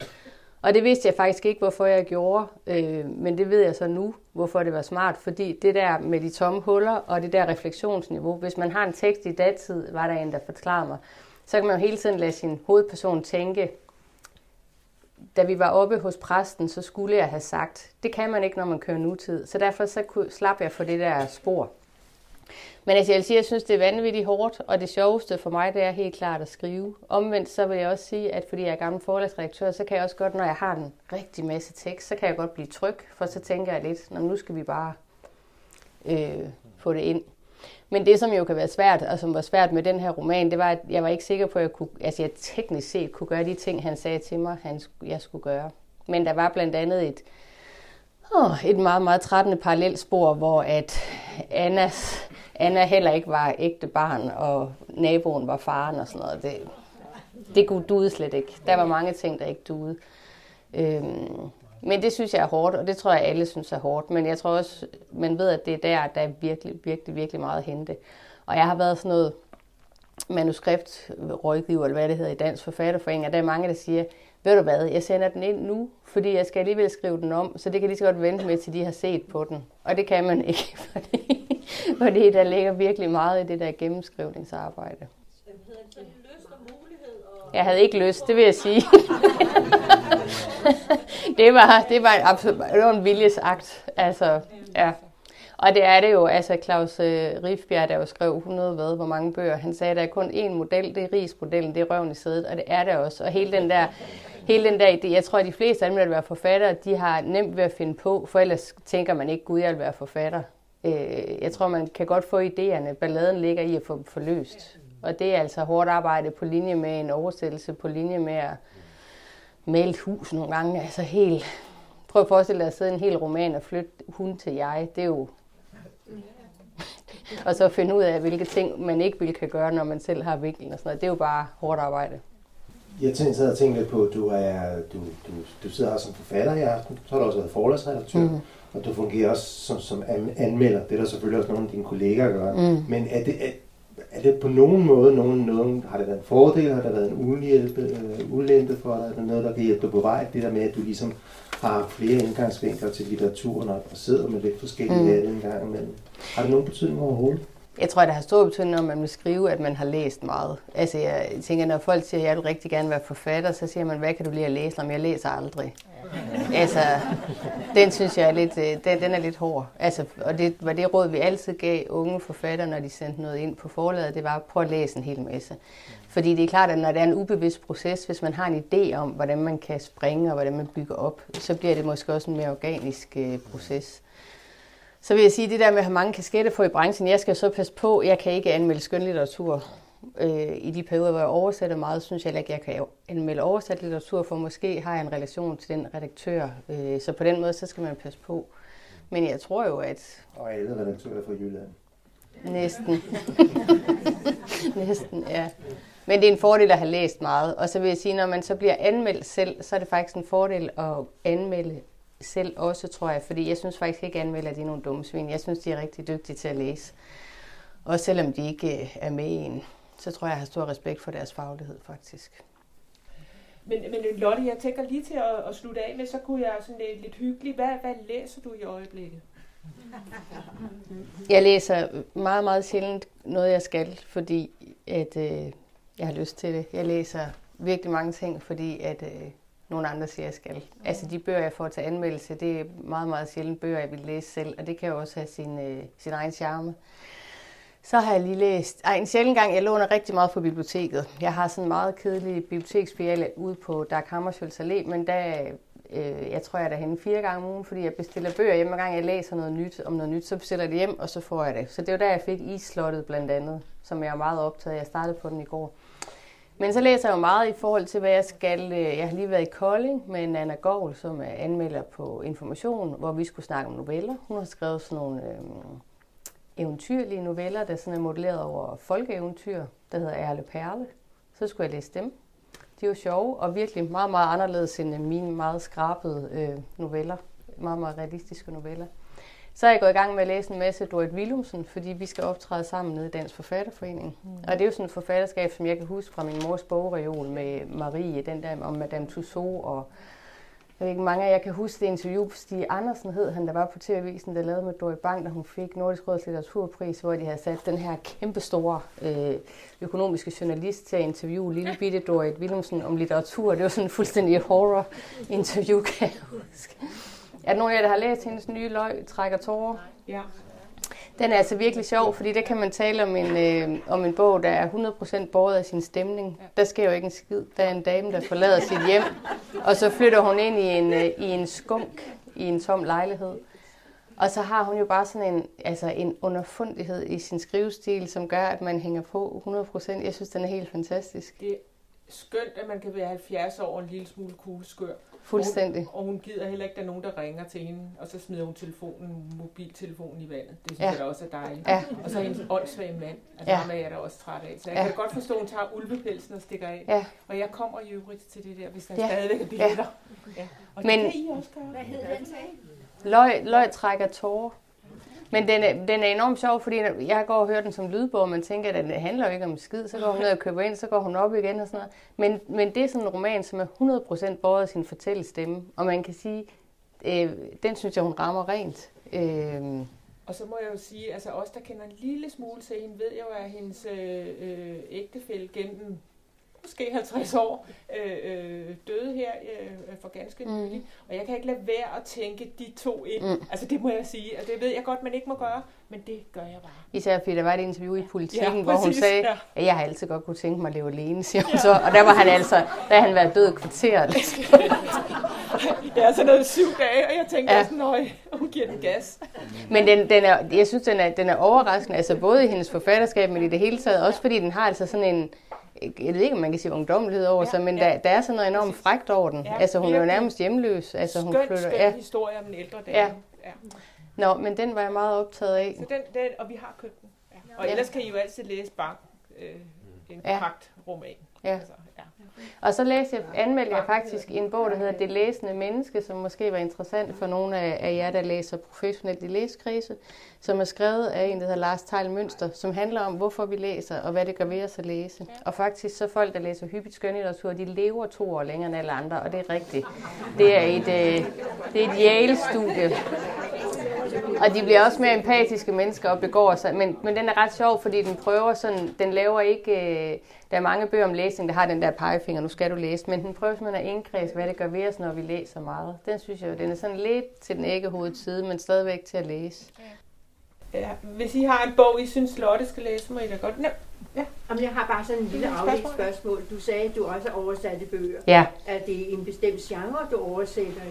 Og det vidste jeg faktisk ikke, hvorfor jeg gjorde, øh, men det ved jeg så nu, hvorfor det var smart, fordi det der med de tomme huller og det der refleksionsniveau, hvis man har en tekst i datid, var der en, der forklarer mig, så kan man jo hele tiden lade sin hovedperson tænke, da vi var oppe hos præsten, så skulle jeg have sagt, det kan man ikke, når man kører nutid. Så derfor så slap jeg for det der spor. Men altså, jeg vil sige, jeg synes, det er vanvittigt hårdt, og det sjoveste for mig, det er helt klart at skrive. Omvendt så vil jeg også sige, at fordi jeg er gammel forlagsredaktør, så kan jeg også godt, når jeg har en rigtig masse tekst, så kan jeg godt blive tryg, for så tænker jeg lidt, nu skal vi bare øh, få det ind. Men det, som jo kan være svært, og som var svært med den her roman, det var, at jeg var ikke sikker på, at jeg, kunne, altså jeg teknisk set kunne gøre de ting, han sagde til mig, han, jeg skulle gøre. Men der var blandt andet et, oh, et meget, meget trættende parallelspor, hvor at Annas, Anna heller ikke var ægte barn, og naboen var faren og sådan noget. Det, det kunne duede slet ikke. Der var mange ting, der ikke duede. Øhm, men det synes jeg er hårdt, og det tror jeg alle synes er hårdt. Men jeg tror også, man ved, at det er der, der er virkelig, virkelig, virkelig meget at hente. Og jeg har været sådan noget manuskriptrådgiver, eller hvad det hedder i Dansk Forfatterforening, og der er mange, der siger, ved du hvad, jeg sender den ind nu, fordi jeg skal alligevel skrive den om, så det kan lige så godt vente med, til de har set på den. Og det kan man ikke, fordi, fordi der ligger virkelig meget i det der gennemskrivningsarbejde. Jeg havde ikke lyst, det vil jeg sige. det, var, det, var en absolut, det var en viljesagt. Altså, ja. Og det er det jo, altså Claus øh, Rifbjerg, der jo skrev 100 hvad, hvor mange bøger, han sagde, at der er kun én model, det er rigsmodellen, det er røven i sædet, og det er det også. Og hele den der, hele den der idé, jeg tror, at de fleste af dem, der være forfattere, de har nemt ved at finde på, for ellers tænker man ikke, gud, jeg vil være forfatter. Øh, jeg tror, man kan godt få idéerne. Balladen ligger i at få forløst. Og det er altså hårdt arbejde på linje med en oversættelse, på linje med at male et hus nogle gange. Altså helt... Prøv at forestille dig at sidde en hel roman og flytte hun til jeg. Det er jo og så finde ud af, hvilke ting man ikke vil kan gøre, når man selv har vinklen og sådan noget. Det er jo bare hårdt arbejde. Jeg tænkte, og tænkte lidt på, at du, er, du, du, du sidder her som forfatter i aften, så har du også været forlagsredaktør, mm. og du fungerer også som, som anmelder. Det er der selvfølgelig også nogle af dine kolleger gør. Mm. Men er det, er, er det på nogen måde, nogen, nogen, har det været en fordel, har det været en ulempe, øh, ulempe for dig, er det noget, der kan hjælpe dig på vej, det der med, at du ligesom har flere indgangsvinkler til litteraturen og sidder med lidt forskellige mm. en gang imellem. Har det nogen betydning overhovedet? Jeg tror, det har stor betydning, når man vil skrive, at man har læst meget. Altså, jeg tænker, når folk siger, at jeg vil rigtig gerne være forfatter, så siger man, hvad kan du lide at læse? Om jeg læser aldrig. altså, den synes jeg er lidt, øh, den, den er lidt hård. Altså, og det var det råd, vi altid gav unge forfattere, når de sendte noget ind på forlaget, det var at prøve at læse en hel masse. Fordi det er klart, at når det er en ubevidst proces, hvis man har en idé om, hvordan man kan springe og hvordan man bygger op, så bliver det måske også en mere organisk øh, proces. Så vil jeg sige, det der med at have mange kasketter på i branchen, jeg skal så passe på, jeg kan ikke anmelde skønlitteratur. Øh, I de perioder, hvor jeg oversætter meget, synes jeg ikke, jeg kan anmelde oversat litteratur, for måske har jeg en relation til den redaktør. Øh, så på den måde, så skal man passe på. Men jeg tror jo, at... Og alle redaktører fra Jylland. Næsten. Næsten, ja. Men det er en fordel at have læst meget. Og så vil jeg sige, når man så bliver anmeldt selv, så er det faktisk en fordel at anmelde selv også, tror jeg. Fordi jeg synes faktisk ikke, at anmelder de er nogle dumme svin. Jeg synes, de er rigtig dygtige til at læse. Også selvom de ikke øh, er med i en, så tror jeg, jeg har stor respekt for deres faglighed, faktisk. Men, men Lotte, jeg tænker lige til at, at slutte af med, så kunne jeg sådan lidt, lidt hyggeligt. Hvad, hvad læser du i øjeblikket? Jeg læser meget, meget sjældent noget, jeg skal, fordi at, øh, jeg har lyst til det. Jeg læser virkelig mange ting, fordi at, øh, nogle andre siger, jeg skal. Altså de bøger, jeg får til anmeldelse, det er meget, meget sjældent bøger, jeg vil læse selv, og det kan jo også have sin, øh, sin egen charme. Så har jeg lige læst, ej, en sjældent gang, jeg låner rigtig meget på biblioteket. Jeg har sådan en meget kedelig biblioteksfilial ude på Dag Hammarskjölds Allé, men der øh, jeg tror, jeg er derhenne fire gange om ugen, fordi jeg bestiller bøger hjem, hver gang jeg læser noget nyt om noget nyt, så bestiller jeg det hjem, og så får jeg det. Så det var der, jeg fik Islottet blandt andet, som jeg er meget optaget af. Jeg startede på den i går. Men så læser jeg jo meget i forhold til, hvad jeg skal. Øh, jeg har lige været i Kolding med Nana Gård, som er anmelder på Information, hvor vi skulle snakke om noveller. Hun har skrevet sådan nogle øh, eventyrlige noveller, der sådan er modelleret over folkeeventyr, der hedder Erle Perle. Så skulle jeg læse dem. De var sjove og virkelig meget, meget anderledes end mine meget skrabede øh, noveller. Meget, meget realistiske noveller. Så er jeg gået i gang med at læse en masse Dorit Willumsen, fordi vi skal optræde sammen nede i Dansk Forfatterforening. Mm. Og det er jo sådan et forfatterskab, som jeg kan huske fra min mors bogreol med Marie, den der om Madame Tussauds og jeg ved ikke, mange af jer kan huske det interview, Stig Andersen hed han, der var på TV-avisen, der lavede med Dorit Bang, da hun fik Nordisk Råds litteraturpris, hvor de havde sat den her kæmpestore øh, økonomiske journalist til at interviewe lille bitte Dorit Willumsen om litteratur. Det var sådan en fuldstændig horror-interview, kan jeg huske. Er der nogen af jer, der har læst hendes nye løg, Trækker tårer? Ja. Den er altså virkelig sjov, fordi der kan man tale om en, øh, om en bog, der er 100% båret af sin stemning. Der sker jo ikke en skid. Der er en dame, der forlader sit hjem, og så flytter hun ind i en, øh, i en skunk i en tom lejlighed. Og så har hun jo bare sådan en, altså en underfundighed i sin skrivestil, som gør, at man hænger på 100%. Jeg synes, den er helt fantastisk. Det er skønt, at man kan være 70 år og en lille smule kugleskør. Fuldstændig. Og hun, og hun gider heller ikke, at der er nogen, der ringer til hende, og så smider hun telefonen, mobiltelefonen i vandet. Det synes Ja. ja. jeg da også er dejligt. Ja. Og så hendes åndssvage mand. Altså Ja. ja. ham er jeg da også træt af. Så jeg Ja. ja. kan godt forstå, at hun tager ulvepelsen og stikker af. Ja. Og jeg kommer i øvrigt til det der, hvis der Ja. ja. stadigvæk er billetter. Ja. Og Men- det kan I også gøre. Hvad hed den sag? Løg, løg trækker tårer. Men den er, den er enormt sjov, fordi jeg går og hører den som lydbog, og man tænker, at det handler jo ikke om skid. Så går hun ned og køber ind, så går hun op igen og sådan noget. Men, men det er sådan en roman, som er 100% båret af sin fortællestemme. Og man kan sige, øh, den synes jeg, hun rammer rent. Øh, Og så må jeg jo sige, altså os, der kender en lille smule til hende, ved jo, at hendes øh, øh, ægtefælle gennem måske 50 år øh, øh, døde her øh, for ganske Mm. nylig. Og jeg kan ikke lade være at tænke de to ind. Mm. Altså det må jeg sige. Altså, det ved jeg godt, man ikke må gøre, men det gør jeg bare. især fordi der var et interview i Politiken, Ja, hvor hun sagde, ja. at jeg har altid godt kunne tænke mig at leve alene, siger hun så. Og der var han altså, der havde han været død kvarteret. Det er sådan noget syv dage, og jeg tænker Ja. ja. sådan, nøj, hun giver den gas. Men den, den er, jeg synes, den er, den er overraskende, altså både i hendes forfatterskab, men i det hele taget, også fordi den har altså sådan en, jeg ved ikke, om man kan sige ungdommelighed over sig, Ja, men ja. der, der er sådan noget enormt frægt over den. Ja, altså hun er jo nærmest hjemløs. Altså hun skøn, flytter, skøn ja. historie om en ældre dame. Ja. ja. Nå, men den var jeg meget optaget af. Så den, den, og vi har købt den. Ja. Og Ja. ellers kan I jo altid læse Bang, øh, en Ja. pagt roman. Ja. Altså, ja. Og så læste jeg, anmeldte jeg faktisk en bog, der hedder Det læsende menneske, som måske var interessant for nogle af, af jer, der læser professionelt i læskrise, som er skrevet af en, der hedder Lars Tejl Mønster, som handler om, hvorfor vi læser, og hvad det gør ved os at læse. Og faktisk så folk, der læser hyppigt skønlitteratur, de lever to år længere end alle andre, og det er rigtigt. Det er et, øh, det er et Yale-studie. Og de bliver også mere empatiske mennesker og begår sig. Men, men den er ret sjov, fordi den prøver sådan, den laver ikke, øh, der er mange bøger om læsning, der har den der pegefinger, nu skal du læse, men den prøver simpelthen at indkredse, hvad det gør ved os, når vi læser meget. Den synes jeg jo, den er sådan lidt til den æggehovedet side, men stadigvæk til at læse. Ja. Hvis I har en bog, I synes Lotte skal læse, må I da godt. Nå, Jamen, jeg har bare sådan en lille afledt spørgsmål. Du sagde, at du også oversatte bøger. Ja, Er det en bestemt genre, du oversætter?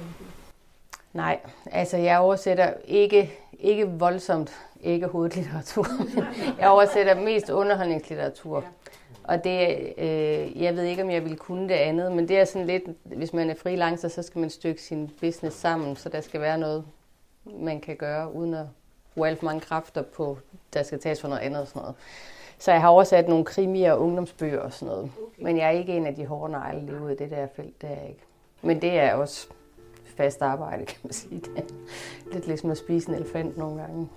nej, altså jeg oversætter ikke, ikke voldsomt æggehovedet litteratur. jeg oversætter mest underholdningslitteratur. Og det, øh, jeg ved ikke, om jeg vil kunne det andet, men det er sådan lidt, hvis man er freelancer, så skal man stykke sin business sammen, så der skal være noget, man kan gøre, uden at bruge alt for mange kræfter på, der skal tages for noget andet og sådan noget. Så jeg har oversat nogle krimier og ungdomsbøger og sådan noget. Men jeg er ikke en af de hårde negle lige ude i det der felt, det er jeg ikke. Men det er også fast arbejde, kan man sige. Det er lidt ligesom at spise en elefant nogle gange.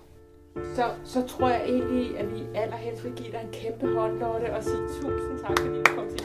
så, så tror jeg egentlig, at vi allerhelst vil give dig en kæmpe hånd, Lotte, og sige tusind tak, fordi du kom til.